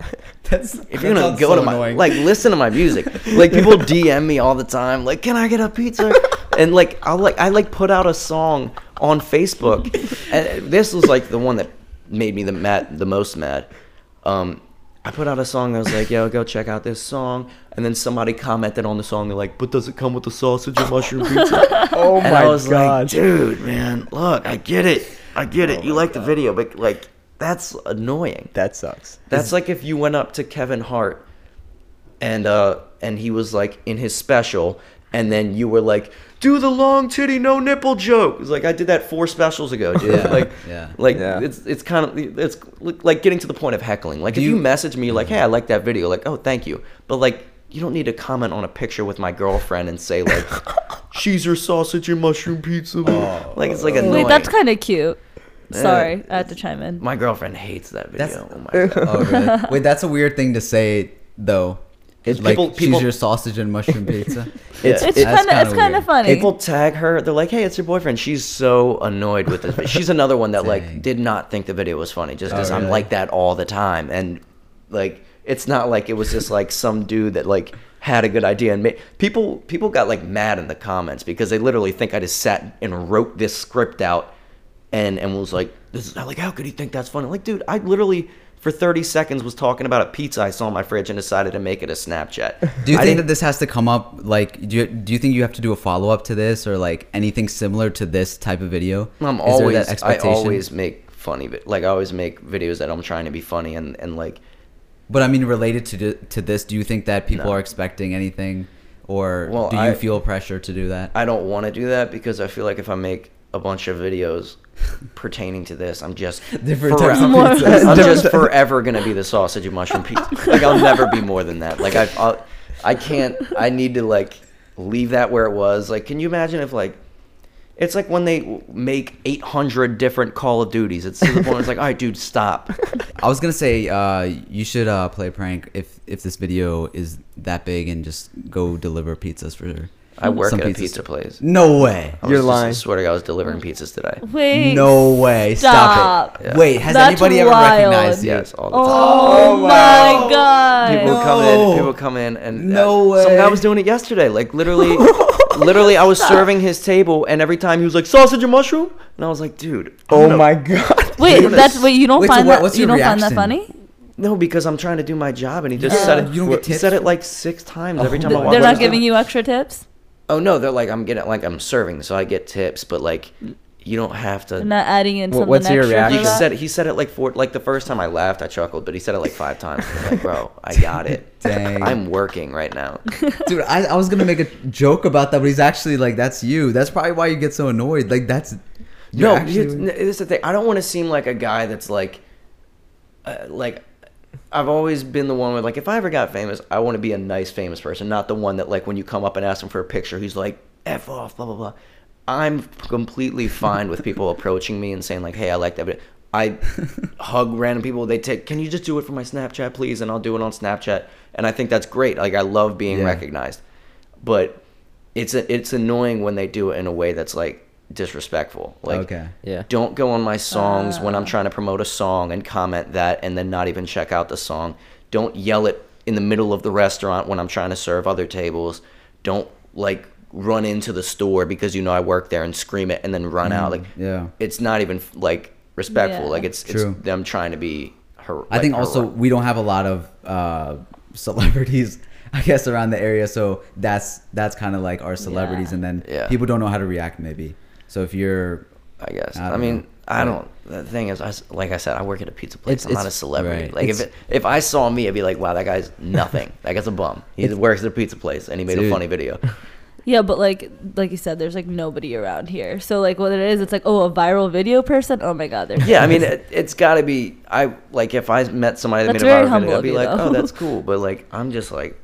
That's if you're gonna go to my like listen to my music like people dm me all the time like can i get a pizza and like i'll like i like put out a song on facebook. And this was like the one that made me the mad the most mad. Um i put out a song that was like yo go check out this song. And then somebody commented on the song. They're like but does it come with the sausage and mushroom pizza? Oh and my i was god. like dude man look i get it. I get it. You like the video but like that's annoying. That sucks. that's like if you went up to Kevin Hart and uh and he was like in his special and then you were like do the long titty no nipple joke. It's like I did that four specials ago, dude. Yeah, like yeah. like Yeah. it's it's kind of it's like getting to the point of heckling. Like Do if you, you- message me like, mm-hmm. "Hey, I like that video." Like, "Oh, thank you." But like you don't need to comment on a picture with my girlfriend and say like she's your sausage and mushroom pizza. Oh. Like it's like annoying. Wait, that's kind of cute. Sorry, I had to chime in. my girlfriend hates that video. That's- oh my god. Oh, really? Wait, that's a weird thing to say, though. It's like, people- she's people- your sausage and mushroom pizza. It's- It's kind of it's kinda kind of weird. funny. People tag her. They're like, "Hey, it's your boyfriend." She's so annoyed with this. She's another one that like did not think the video was funny just because Oh, I'm like that all the time. And like, it's not like it was just like some dude that like had a good idea and made people. People got like mad in the comments because they literally think I just sat and wrote this script out and and was like, "This is like, how could he think that's funny?" Like, dude, I literally for 30 seconds was talking about a pizza I saw in my fridge and decided to make it a Snapchat. Do you I think that this has to come up? Like, do you, do you think you have to do a follow up to this or like anything similar to this type of video? I'm Is always that I always make funny vi- like I always make videos that I'm trying to be funny and and like But I mean, related to to this, do you think that people No. are expecting anything, or Well, do you I- feel pressure to do that? I don't want to do that because I feel like if I make a bunch of videos pertaining to this, I'm just Different forever- types of pizzas. I'm just forever gonna be the sausage and mushroom pizza. Like I'll never be more than that. Like I, I'll, I can't. I need to like leave that where it was. Like, can you imagine if like, it's like when they make 800 different Call of Duties. It's to the point it's like, all right, dude, stop. I was gonna say uh, you should uh, play a prank if if this video is that big and just go deliver pizzas for. I work some at a pizzas. pizza place. No way. I You're just- lying. I swear to God, I was delivering pizzas today. Wait. No way. Stop, Stop. it. Yeah. Wait, has That's anybody ever wild. recognized you? Yes, all the time. Oh, wow. my god. People No. come in. People come in, and No uh, Some guy was doing it yesterday. Like literally, literally, I was serving his table, and every time he was like sausage and mushroom, and I was like, dude. I'm Oh gonna- my god. Wait, gonna that's wait. You don't Wait, so find what- that what's you your don't find that reaction? funny? No, because I'm trying to do my job, and he just Yeah. said it. You don't get he tips said it like six times every time I Oh. walk. They're not giving you extra tips. Oh no, they're like I'm getting like I'm serving, so I get tips, but like you don't have to. They're not adding in Wh- something what's your reaction? He said he said it like four like the first time I laughed I chuckled but he said it like five times I'm like bro I got it Dang. I'm working right now Dude, I, I was gonna make a joke about that, but he's actually like, "That's you." That's probably why you get so annoyed. Like, that's no actually- it's, this is the thing I don't want to seem like a guy that's like uh, like I've always been the one with like if I ever got famous I want to be a nice famous person not the one that like when you come up and ask him for a picture he's like f off blah blah blah. I'm completely fine with people approaching me and saying like hey I like that but I hug random people they take can you just do it for my Snapchat please? And I'll do it on Snapchat. And I think that's great like I love being Yeah. recognized. But it's a, it's annoying when they do it in a way that's like disrespectful like Okay. Yeah. don't go on my songs when Ah. I'm trying to promote a song and comment that and then not even check out the song. Don't yell it in the middle of the restaurant when I'm trying to serve other tables. Don't like run into the store because you know I work there and scream it and then run out. Like Mm, yeah. it's not even like respectful. Yeah. Like it's True. it's them trying to be her. I think also we don't have a lot of uh, celebrities, I guess, around the area. So that's that's kind of like our celebrities, Yeah. and then Yeah. people don't know how to react. Maybe. So if you're, I guess. I I, mean, know. I don't. The thing is, I s like I said, I work at a pizza place. It's- I'm not a celebrity. right. Like if it, if I saw me, I'd be like, wow, that guy's nothing. that guy's a bum. He works at a pizza place and he made Dude. a funny video. Yeah, but like like you said, there's like nobody around here. So like what it is, it's like oh a viral video person. Oh my god, they're Yeah, I mean, it, it's got to be. I like if I met somebody that That's made a viral video, I'd be like, though. oh, that's cool. But like, I'm just like,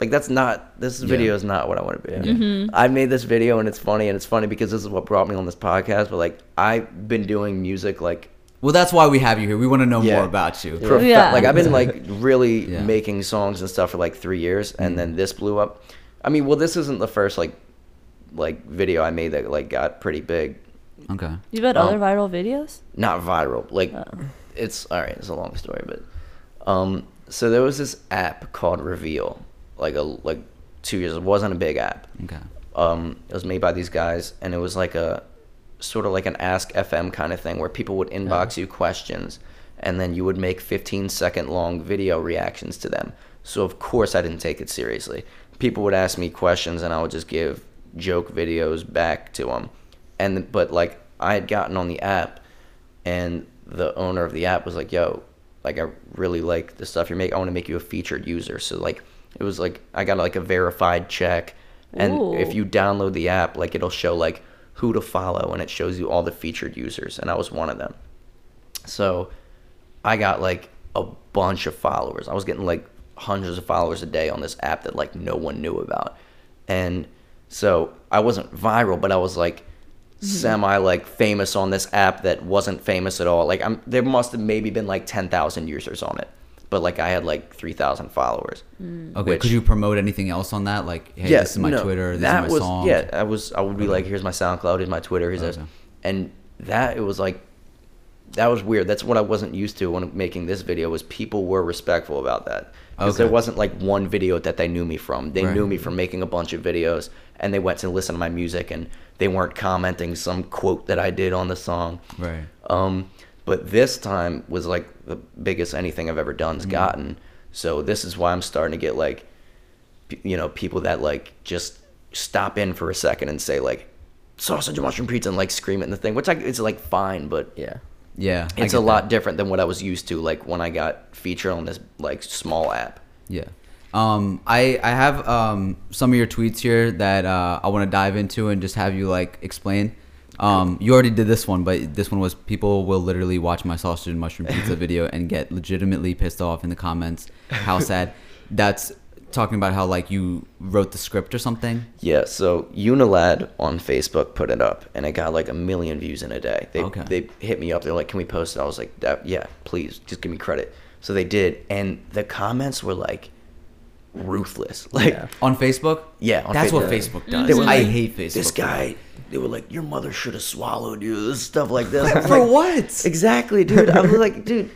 like that's not. This video is not what I want to be. Mm-hmm. I made this video and it's funny and it's funny because this is what brought me on this podcast. But like, I've been doing music like well, that's why we have you here. We want to know Yeah. more about you. prof- Yeah. like I've been like really Yeah. making songs and stuff for like three years, and Mm. then this blew up. I mean, well, this isn't the first like like video I made that like got pretty big. Okay. You've had Um, other viral videos? Not viral, like it's all right. It's a long story, but um, so there was this app called Reveal, like a like two years. It wasn't a big app. Okay. Um, it was made by these guys, and it was like a sort of like an Ask FM kind of thing where people would inbox you questions, and then you would make 15 second long video reactions to them. So of course I didn't take it seriously. People would ask me questions, and I would just give joke videos back to them. And but like I had gotten on the app, and the owner of the app was like, "Yo, like I really like the stuff you're making. I want to make you a featured user." So like it was like I got like a verified check, and Ooh. if you download the app, like it'll show like who to follow, and it shows you all the featured users, and I was one of them. So I got like a bunch of followers. I was getting like hundreds of followers a day on this app that like no one knew about. And so I wasn't viral, but I was like mm-hmm. semi like famous on this app that wasn't famous at all. Like I'm there must have maybe been like 10,000 users on it. But like I had like 3,000 followers. Okay. Which- Could you promote anything else on that? Like, hey, this is my no, Twitter. This that is my was, song. Yeah, I was. I would be like, here's my SoundCloud, here's my Twitter, here's this, and that it was like, that was weird. That's what I wasn't used to when making this video. Was people were respectful about that because there wasn't like one video that they knew me from. They Right. knew me from making a bunch of videos, and they went to listen to my music, and they weren't commenting some quote that I did on the song. Right. Um, but this time was like the biggest anything I've ever done's Mm-hmm. gotten. So this is why I'm starting to get like, you know, people that like just stop in for a second and say like, sausage and mushroom pizza and like scream it in the thing, which I, it's like fine, but Yeah. Yeah, it's a get lot that. different than what I was used to. Like when I got featured on this like small app. Yeah. Um, I I have um some of your tweets here that uh, I want to dive into and just have you like explain. Um, you already did this one, but this one was people will literally watch my sausage and mushroom pizza video and get legitimately pissed off in the comments. How sad. That's talking about how like you wrote the script or something. Yeah, so Unilad on Facebook put it up, and it got like a million views in a day. They Okay. they hit me up. They're like, "Can we post it?" I was like, "Yeah, please, just give me credit." So they did, and the comments were like ruthless. Like, Yeah. On Facebook? Yeah, on That's what Facebook. Facebook does. They were I hate Facebook. This guy, they were like, "Your mother should have swallowed you." This stuff like this. For like, what? Exactly, dude. I was like, dude.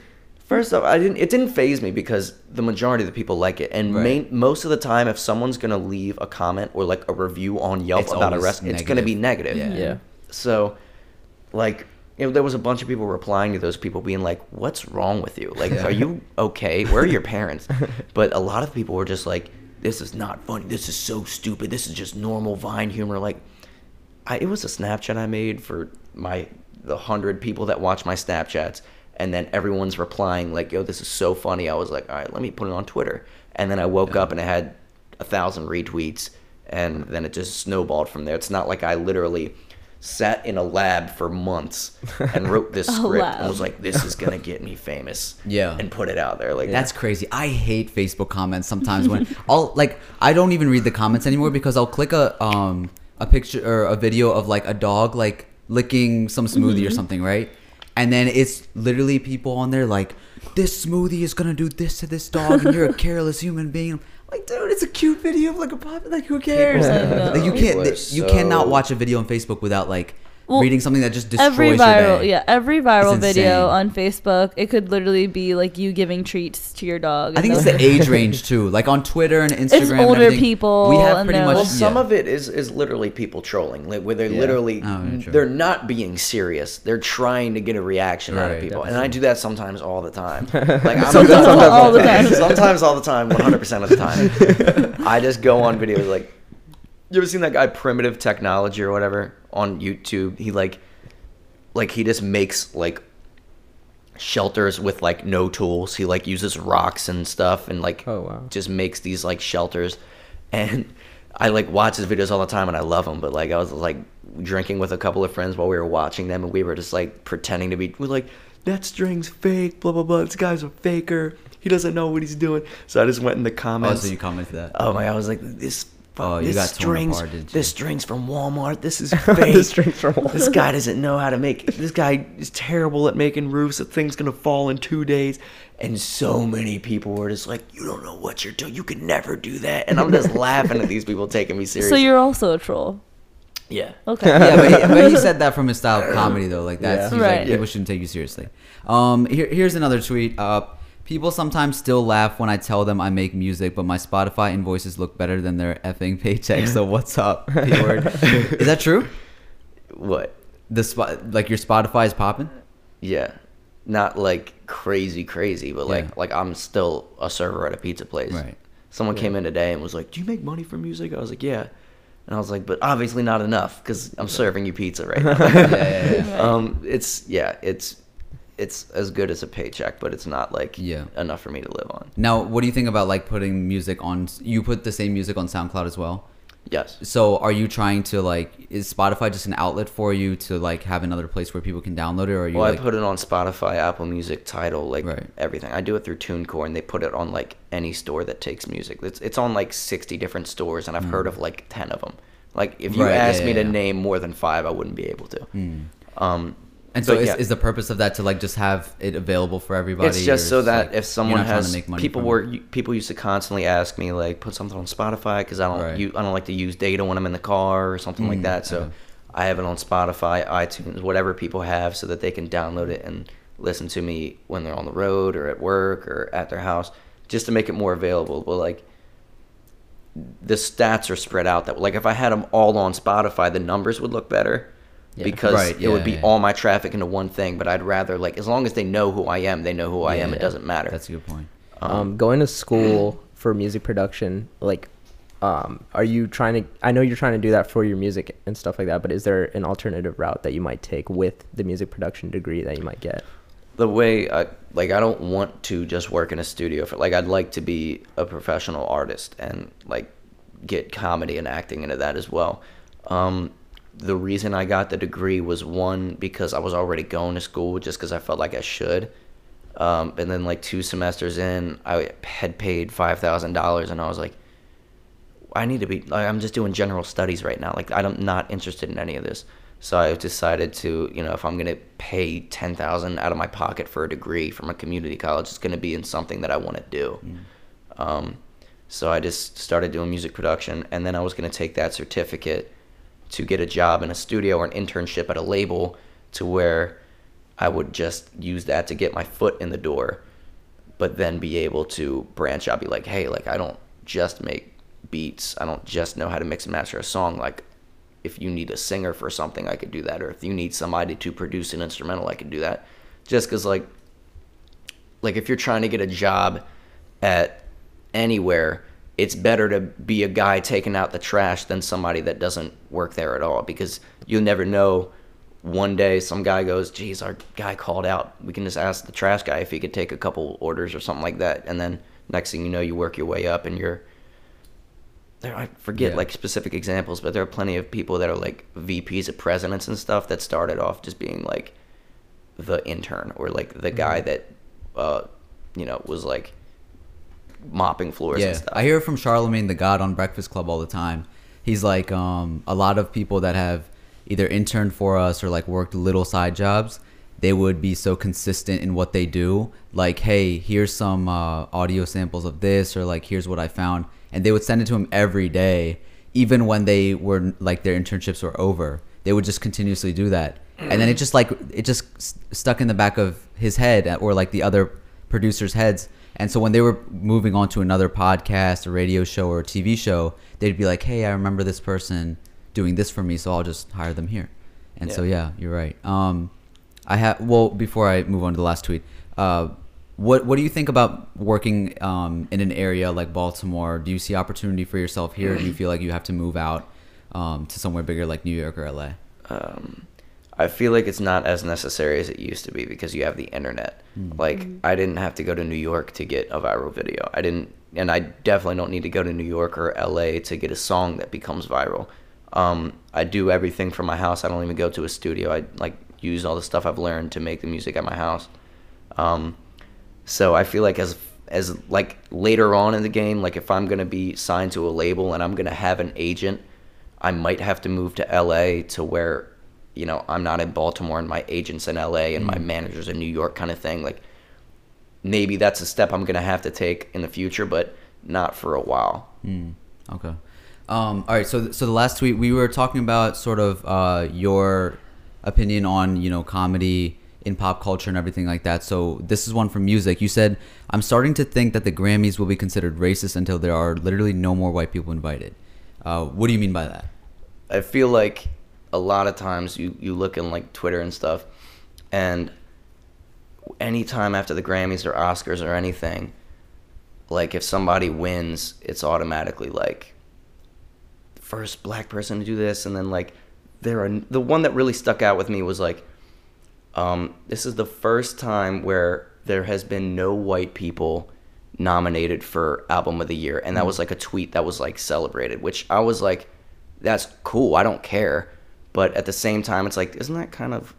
First off, I didn't. It didn't phase me because the majority of the people like it, and Right. main, most of the time, if someone's gonna leave a comment or like a review on Yelp It's about a restaurant, it's gonna be negative. negative. Yeah. So, like, you know, there was a bunch of people replying to those people, being like, "What's wrong with you? Like, Yeah. are you okay? Where are your parents?" but a lot of people were just like, "This is not funny. This is so stupid. This is just normal Vine humor." Like, I, it was a Snapchat I made for my the hundred people that watch my Snapchats, and then everyone's replying like, "Yo, this is so funny." I was like, "All right, let me put it on Twitter," and then I woke up and I had a thousand retweets, and then it just snowballed from there. It's not like I literally sat in a lab for months and wrote this script and was like, "This is gonna get me famous," Yeah. and put it out there. Like That's crazy. I hate Facebook comments sometimes when I'll like I don't even read the comments anymore because I'll click a um a picture or a video of like a dog like licking some smoothie or something, right? And then it's literally people on there like this smoothie is gonna do this to this dog and you're a careless human being. I'm like, dude, it's a cute video of like a puppy. Like, who cares? I know. Like, you can't. are You cannot watch a video on Facebook without like Well, reading something that just destroys every your viral day. yeah every viral video on facebook it could literally be like you giving treats to your dog I think it's the age range too. Like on Twitter and Instagram, and older everything, people We have and pretty much. Well, Well, some yeah. of it is is literally people trolling, like where they're Yeah. literally Oh, yeah, they're not being serious. They're trying to get a reaction out of Right, people, and. I do that sometimes all the time. Like I'm Sometimes all the time. sometimes all the time, 100 percent of the time. I just go on videos like, you ever seen that guy Primitive Technology or whatever on YouTube? He like, like he just makes like shelters with like no tools. He like uses rocks and stuff and like Oh, wow. just makes these like shelters. And I like watch his videos all the time and I love them. But like I was like drinking with a couple of friends while we were watching them and we were just like pretending to be we're like that string's fake. Blah blah blah. This guy's a faker. He doesn't know what he's doing. So I just went in the Oh, comments. so you commented that? Oh my! I was like, this. Oh, you this got torn strings. apart, didn't you? This strings from Walmart. This is fake. This string's from Walmart. This guy doesn't know how to make. This guy is terrible at making roofs. The thing's gonna fall in two days. And so many people were just like, "You don't know what you're doing. You could never do that." And I'm just laughing at these people taking me seriously. so you're also a troll yeah. okay yeah, but he, but he said that from his style of comedy though. Like that's Yeah. he's like Right. people shouldn't take you seriously. Um, here, here's another tweet. Uh, people sometimes still laugh when I tell them I make music, but my Spotify invoices look better than their effing paycheck. So what's up? Is that true? What? The spot like your Spotify is popping. Yeah. Not like crazy, crazy, but like Yeah. like I'm still a server at a pizza place. Right. Someone came in today and was like, "Do you make money from music?" I was like, "Yeah," and I was like, "But obviously not enough because I'm serving you pizza right now." Yeah, yeah, yeah. Um, it's yeah, it's it's as good as a paycheck, but it's not like Yeah. enough for me to live on. Now, what do you think about like putting music on? You put the same music on SoundCloud as well. Yes. So, are you trying to like? Is Spotify just an outlet for you to like have another place where people can download it, or are you Well, like? I put it on Spotify, Apple Music, Tidal, like Right. everything. I do it through TuneCore, and they put it on like any store that takes music. It's it's on like sixty different stores, and I've heard of like ten of them. Like if you Hmm. Right, yeah, asked me yeah, to yeah. Hmm. name more than five, I wouldn't be able to. Um, and so, but is, yeah. is the purpose of that to like just have it available for everybody? It's just so it's, that like, if someone has people were it? people used to constantly ask me like put something on Spotify because I don't Right. u- I don't like to use data when I'm in the car or something like Mm, that. So okay. I have it on Spotify, iTunes, whatever people have, so that they can download it and listen to me when they're on the road or at work or at their house, just to make it more available. But like the stats are spread out that like if I had them all on Spotify, the numbers would look better. Yeah. because Right, it would be yeah. all my traffic into one thing. But I'd rather like as long as they know who I am, they know who I am. It Yeah. doesn't matter. That's a good point. um, going to school for music production like um, are you trying to i know you're trying to do that for your music and stuff like that but is there an alternative route that you might take with the music production degree that you might get the way I like I don't want to just work in a studio for like I'd like to be a professional artist and like get comedy and acting into that as well. Um, the reason I got the degree was one because I was already going to school just because I felt like I should. Um, and then like two semesters in, I had paid five thousand dollars, and I was like, I need to be. Like, I'm just doing general studies right now. Like I'm not interested in any of this. So I decided to, you know, if I'm gonna pay ten thousand out of my pocket for a degree from a community college, it's gonna be in something that I want to do. Um, so I just started doing music production, and then I was gonna take that certificate to get a job in a studio or an internship at a label, to where I would just use that to get my foot in the door, but then be able to branch out, be like, hey, like I don't just make beats, I don't just know how to mix and master a song, like if you need a singer for something, I could do that. Or if you need somebody to produce an instrumental, I could do that. Just because, like, like if you're trying to get a job at anywhere, it's better to be a guy taking out the trash than somebody that doesn't work there at all. Because you'll never know. One day, some guy goes, "Geez, our guy called out. We can just ask the trash guy if he could take a couple orders or something like that." And then next thing you know, you work your way up, and you're there I forget Yeah. like specific examples, but there are plenty of people that are like VPs of presidents and stuff that started off just being like the intern or like the guy Mm-hmm. that uh you know was like mopping floors Yeah, and stuff. I hear from Charlamagne tha God on Breakfast Club all the time. He's like, um, a lot of people that have either interned for us or like worked little side jobs, they would be so consistent in what they do. Like, hey, here's some uh, audio samples of this, or like, here's what I found, and they would send it to him every day, even when they were like their internships were over. They would just continuously do that, and then it just like it just s- stuck in the back of his head or like the other producers' heads. And so when they were moving on to another podcast, a radio show, or a TV show, they'd be like, "Hey, I remember this person doing this for me, so I'll just hire them here." And so yeah, you're right. Um, I have well before I move on to the last tweet. Uh, what what do you think about working um, in an area like Baltimore? Do you see opportunity for yourself here? do you feel like you have to move out um, to somewhere bigger like New York or LA? um, I feel like it's not as necessary as it used to be because you have the internet. Like I didn't have to go to New York to get a viral video. I didn't, and I definitely don't need to go to New York or LA to get a song that becomes viral. Um, I do everything from my house. I don't even go to a studio. I like use all the stuff I've learned to make the music at my house. Um, so I feel like as as like later on in the game, like if I'm gonna be signed to a label and I'm gonna have an agent, I might have to move to LA to where, you know, I'm not in Baltimore and my agent's in LA and my manager's in New York kind of thing. Like maybe that's a step I'm gonna have to take in the future, but not for a while. Mm, okay. Um, all right. So, so the last tweet we were talking about sort of uh, your opinion on you know comedy in pop culture and everything like that. So this is one from music. You said I'm starting to think that the Grammys will be considered racist until there are literally no more white people invited. Uh, what do you mean by that? I feel like a lot of times you, you look in like Twitter and stuff, and anytime after the Grammys or Oscars or anything, like if somebody wins, it's automatically like first black person to do this, and then like there are the one that really stuck out with me was like, um, this is the first time where there has been no white people nominated for album of the year, and that was like a tweet that was like celebrated, which I was like, that's cool, I don't care, but at the same time, it's like, isn't that kind of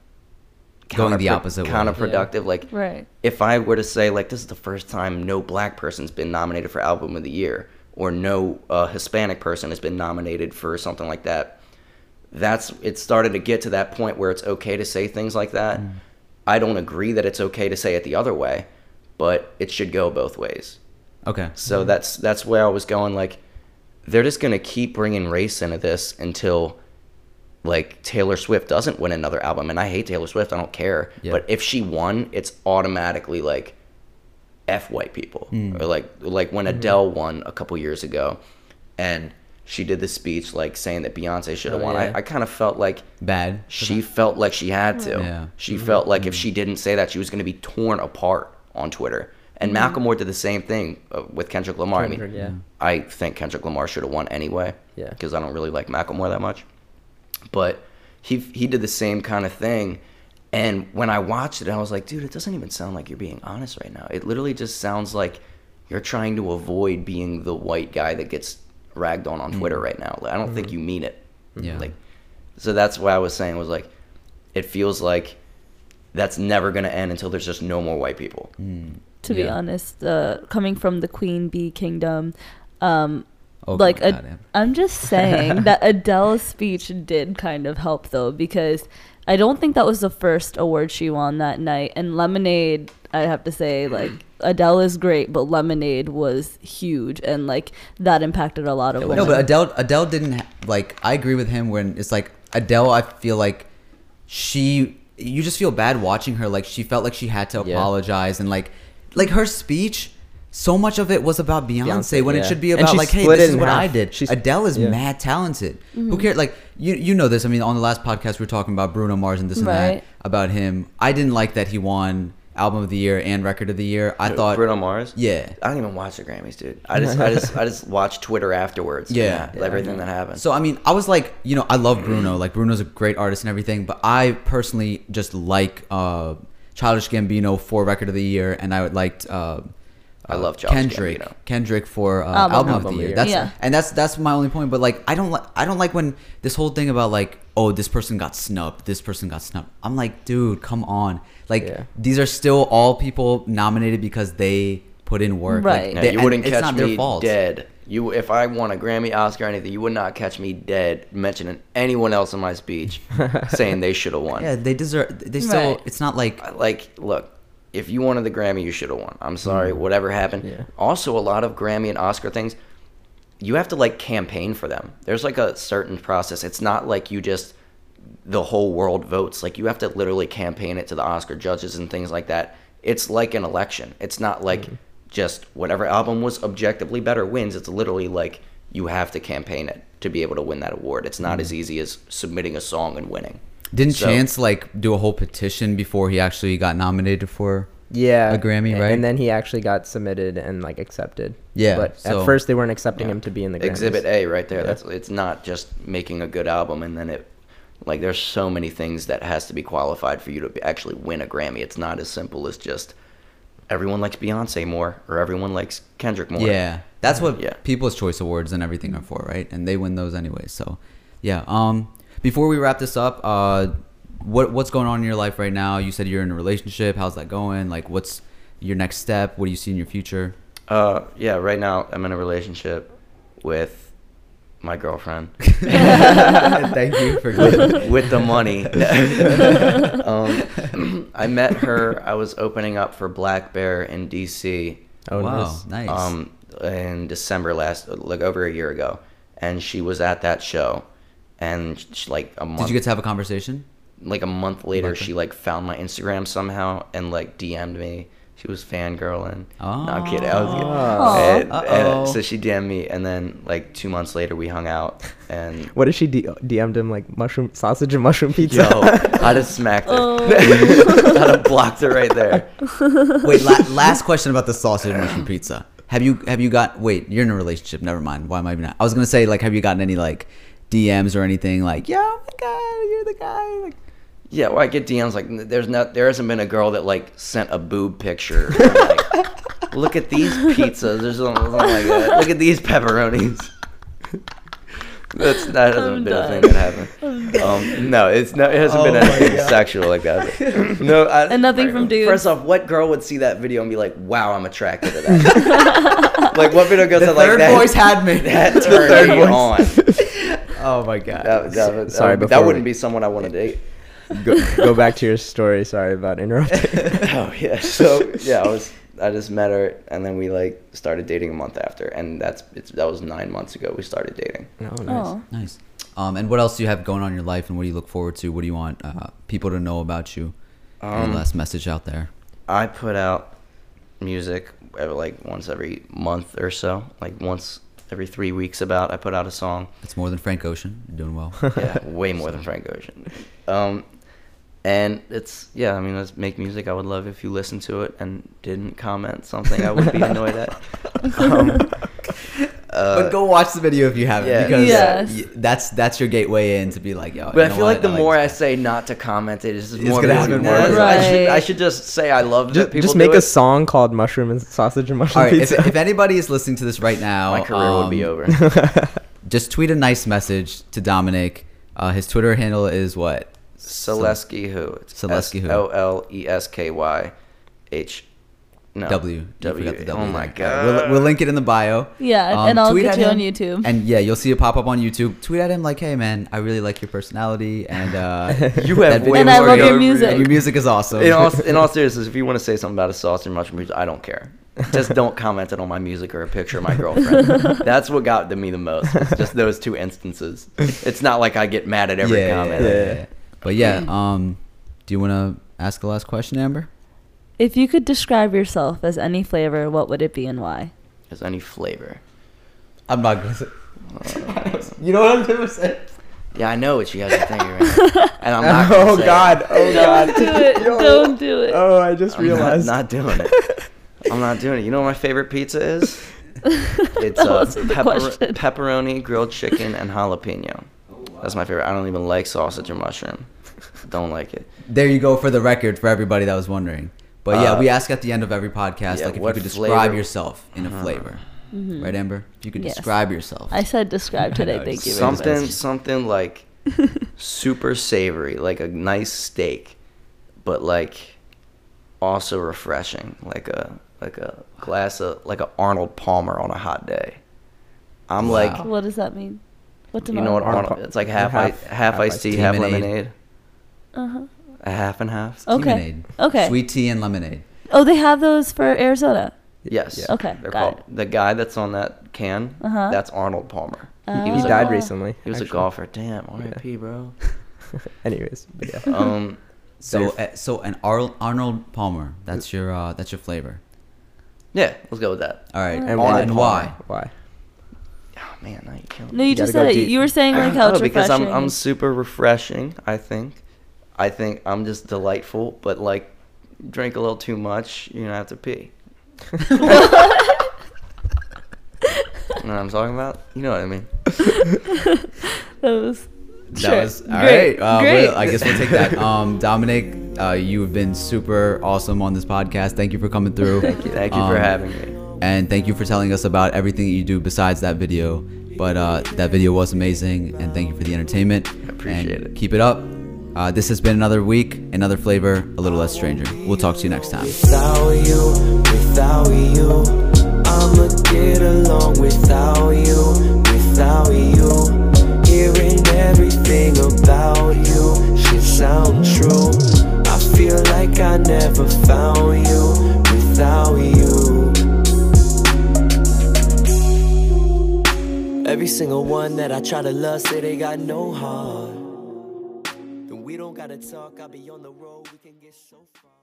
Going the counterpro- opposite way. counterproductive? Like, Right. if I were to say like this is the first time no black person's been nominated for album of the year or no uh, Hispanic person has been nominated for something like that, that's it started to get to that point where it's okay to say things like that. I don't agree that it's okay to say it the other way, but it should go both ways. Okay. So that's that's where I was going. Like, they're just gonna keep bringing race into this until, like, Taylor Swift doesn't win another album. And I hate Taylor Swift. I don't care. Yeah. But if she won, it's automatically like, f white people. Or like like when Adele won a couple years ago, and she did the speech like saying that Beyonce should have Oh, won. yeah. I, I kind of felt like Bad. she felt like she had to. Yeah. She felt like if she didn't say that, she was going to be torn apart on Twitter. And Macklemore did the same thing uh, with Kendrick Lamar. I mean, yeah. I think Kendrick Lamar should have won anyway. Yeah. Because I don't really like Macklemore that much. But he he did the same kind of thing. And when I watched it, I was like, dude, it doesn't even sound like you're being honest right now. It literally just sounds like you're trying to avoid being the white guy that gets ragged on on Twitter right now. Like, I don't think you mean it. Yeah. Like, so that's what I was saying was like, it feels like that's never gonna end until there's just no more white people. to be honest, uh, coming from the Queen Bee Kingdom, um, Oh, like God. I'm just saying that Adele's speech did kind of help though because I don't think that was the first award she won that night. And Lemonade, I have to say, like Adele is great, but Lemonade was huge and like that impacted a lot of women. No, but Adele Adele didn't like. I agree with him when it's like Adele. I feel like she. You just feel bad watching her. Like she felt like she had to Yeah. apologize and like, like her speech. So much of it was about Beyonce, Beyonce, when it should be about like, hey, this is in what I did. She's- Adele is yeah. mad talented. Mm-hmm. Who cares? Like you, you know this. I mean, on the last podcast we were talking about Bruno Mars and this and Right. that about him. I didn't like that he won album of the year and record of the year. I thought, Bruno Mars. yeah, I don't even watch the Grammys, dude. I just, I just, I just watch Twitter afterwards. and Yeah. that- everything that happened. So I mean, I was like, you know, I love Bruno. Like Bruno's a great artist and everything, but I personally just like uh Childish Gambino for record of the year, and I would liked uh, I uh, love Childish Kendrick. Gambino. Kendrick for uh, Album. album, Album of the year. year. That's Yeah. and that's that's my only point. But like, I don't like I don't like when this whole thing about like, oh, this person got snubbed, this person got snubbed. I'm like, dude, come on. Like Yeah. these are still all people nominated because they put in work. Like, Right. Yeah, they- you wouldn't it's catch not their me fault. dead. You, if I won a Grammy, Oscar, anything, you would not catch me dead mentioning anyone else in my speech saying they should have won. Yeah, they deserve. They still. Right. It's not like like look if you wanted the grammy you should have won. I'm sorry mm. whatever happened. Yeah. also a lot of grammy and oscar things you have to like campaign for them. There's like a certain process. It's not like you just the whole world votes. Like you have to literally campaign it to the oscar judges and things like that. It's like an election. It's not like mm-hmm. just whatever album was objectively better wins. It's literally like you have to campaign it to be able to win that award. It's not mm-hmm. as easy as submitting a song and winning Didn't So- Chance like do a whole petition before he actually got nominated for? Yeah, A Grammy, a- right? And then he actually got submitted and like accepted. Yeah, but so- at first they weren't accepting Yeah. him to be in the Grammys. Exhibit A right there. Yeah. That's it's not just making a good album and then it like there's so many things that has to be qualified for you to be- actually win a Grammy. It's not as simple as just everyone likes Beyonce more or everyone likes Kendrick more. Yeah, that's what Yeah. People's Choice Awards and everything are for, right? And they win those anyway. So, yeah. Um, before we wrap this up, uh, what what's going on in your life right now? You said you're in a relationship. How's that going? Like, what's your next step? What do you see in your future? Uh yeah, right now I'm in a relationship with my girlfriend. Thank you for with, with the money. um, I met her. I was opening up for blackbear in DC. Oh, wow, nice. nice. um, in December last, like over a year ago, and she was at that show, and she, like a month, Did you get to have a conversation? like a month later, About she like found my Instagram somehow and like DM'd me. She was fangirling. No, I'm kidding. I was kidding. Aw. And- and Uh-oh. so she DM'd me, and then like two months later, we hung out, and What if she D- uh, DM'd him like mushroom sausage and mushroom pizza? yo, I'd have smacked her. Oh. I'd have blocked her right there. Wait, la- last question about the sausage and mushroom pizza. Have you have you got? Wait, you're in a relationship. Never mind. Why am I even? I was gonna say like, have you gotten any like DMs or anything like, yeah, oh my god, you're the guy. Like, Yeah, well, I get DMs like there's not there hasn't been a girl that like sent a boob picture. or, like, Look at these pizzas or something, something like that. Look at these pepperonis. That's that hasn't I'm been a thing that happened. Um, no, it's no, it hasn't been Oh my anything God. sexual like that. No, I, And nothing from dudes? First off, what girl would see that video and be like, "Wow, I'm attracted to that"? like, what video goes The out like third voice had me. That turned me on. Oh my god. That, that, would- Sorry, that, would- before that wouldn't we- be someone I want to date. go, go back to your story. Sorry about interrupting. oh yeah. So yeah, I was I just met her and then we like started dating a month after, and that's it's that was nine months ago we started dating. oh, nice. Oh. Nice. Um, and what else do you have going on in your life, and what do you look forward to? What do you want uh, people to know about you? Any Um, last message out there? I put out music uh, like once every month or so, like once every three weeks about. I put out a song. It's more than Frank Ocean. You're doing well. Yeah, way more than Frank Ocean. Um, and it's yeah. I mean, let's make music. I would love if you listened to it and didn't comment something I would be annoyed at. Um, uh, but go watch the video if you haven't, yeah. because Yes. that's that's your gateway in to be like, yo. But you I feel what? like the I more I say not to comment it, it's just It's more gonna reason happen more. more. I should I should just say I love Just, that people just do make it. a song called Mushroom and Sausage and Mushroom All right, if, Pizza. if anybody is listening to this right now, My career would be um, over. Just tweet a nice message to Dominic. Uh, his Twitter handle is what? Selesky who? Selesky who. L L E S K Y H. No. W. You W. forgot the W Oh my there. god. We'll, we'll link it in the bio. Yeah, Um, and I'll tweet get at you on YouTube. And yeah, you'll see it pop up on YouTube. Tweet at him like, "Hey man, I really like your personality, and uh, You have way video And I love your music. And your music is awesome." in all in all seriousness, if you want to say something about a sausage and mushroom pizza, I don't care. Just don't comment it on my music or a picture of my girlfriend. That's what got to me the most. Just those two instances. It's not like I get mad at every yeah, comment. yeah, yeah, yeah. But yeah, um, do you want to ask the last question, Amber? If you could describe yourself as any flavor, what would it be and why? As any flavor. I'm not gonna say. you know what I'm gonna say? Yeah, I know what you guys are thinking right now. And I'm not gonna oh say it. God! Oh God! Don't do it. Yo. Don't do it. Oh, I just realized. I'm not, realized. not doing it. I'm not doing it. You know what my favorite pizza is? It's That uh, wasn't the pepper- question. pepperoni, grilled chicken, and jalapeno. That's my favorite. I don't even like sausage or mushroom. Don't like it. There you go for the record for everybody that was wondering. But yeah, Uh, we ask at the end of every podcast, yeah, like if you what could describe flavor- Uh-huh. yourself in a flavor, right, Amber? If you could Yes. describe yourself. I said describe today. Thank just you. very much. Something, something like super savory, like a nice steak, but like also refreshing, like a like a glass of like a Arnold Palmer on a hot day. I'm Wow. like, What does that mean? What's you know what Arnold Arnold? It's like half half, half- half, half iced iced tea, tea. half Lemonade. lemonade. Uh huh. A half and half. Okay. Lemonade. Okay. Sweet tea and lemonade. Oh, they have those for Arizona. Yes. Yeah. Okay, They're got called the guy that's on that can. Uh-huh. That's Arnold Palmer. Oh. he was a- died Oh. recently. He was a actually. golfer. Damn. R.I.P. Bro. Anyways, but yeah. Um. So, uh, so an Ar- Arnold Palmer. That's your uh, that's your flavor. Yeah. Let's go with that. All right, And and, why? and why? Why? Oh man, now you killing me. No, you, You just gotta said go it. deep. You were saying like how Oh, it's because I'm. I'm super refreshing. I think, I think I'm just delightful. But like, drink a little too much, you're gonna have to pee. you know what I'm talking about? You know what I mean? that was. That Sure. was all Great, right. Uh, great. we'll- I guess we'll take that. Um, Dominic, uh, you have been super awesome on this podcast. Thank you for coming through. Thank you. Thank you for Um, having me. and thank you for telling us about everything that you do besides that video. But uh, that video was amazing, and thank you for the entertainment. appreciate and it. Keep it up. Uh, this has been another week, another flavor, a little less stranger. We'll talk to you next time. Without you, without you, I'ma get along without you, without you. Hearing everything about you should sound true. I feel like I never found you without you. Every single one that I try to love say they got no heart. We don't gotta talk, I'll be on the road, we can get so far.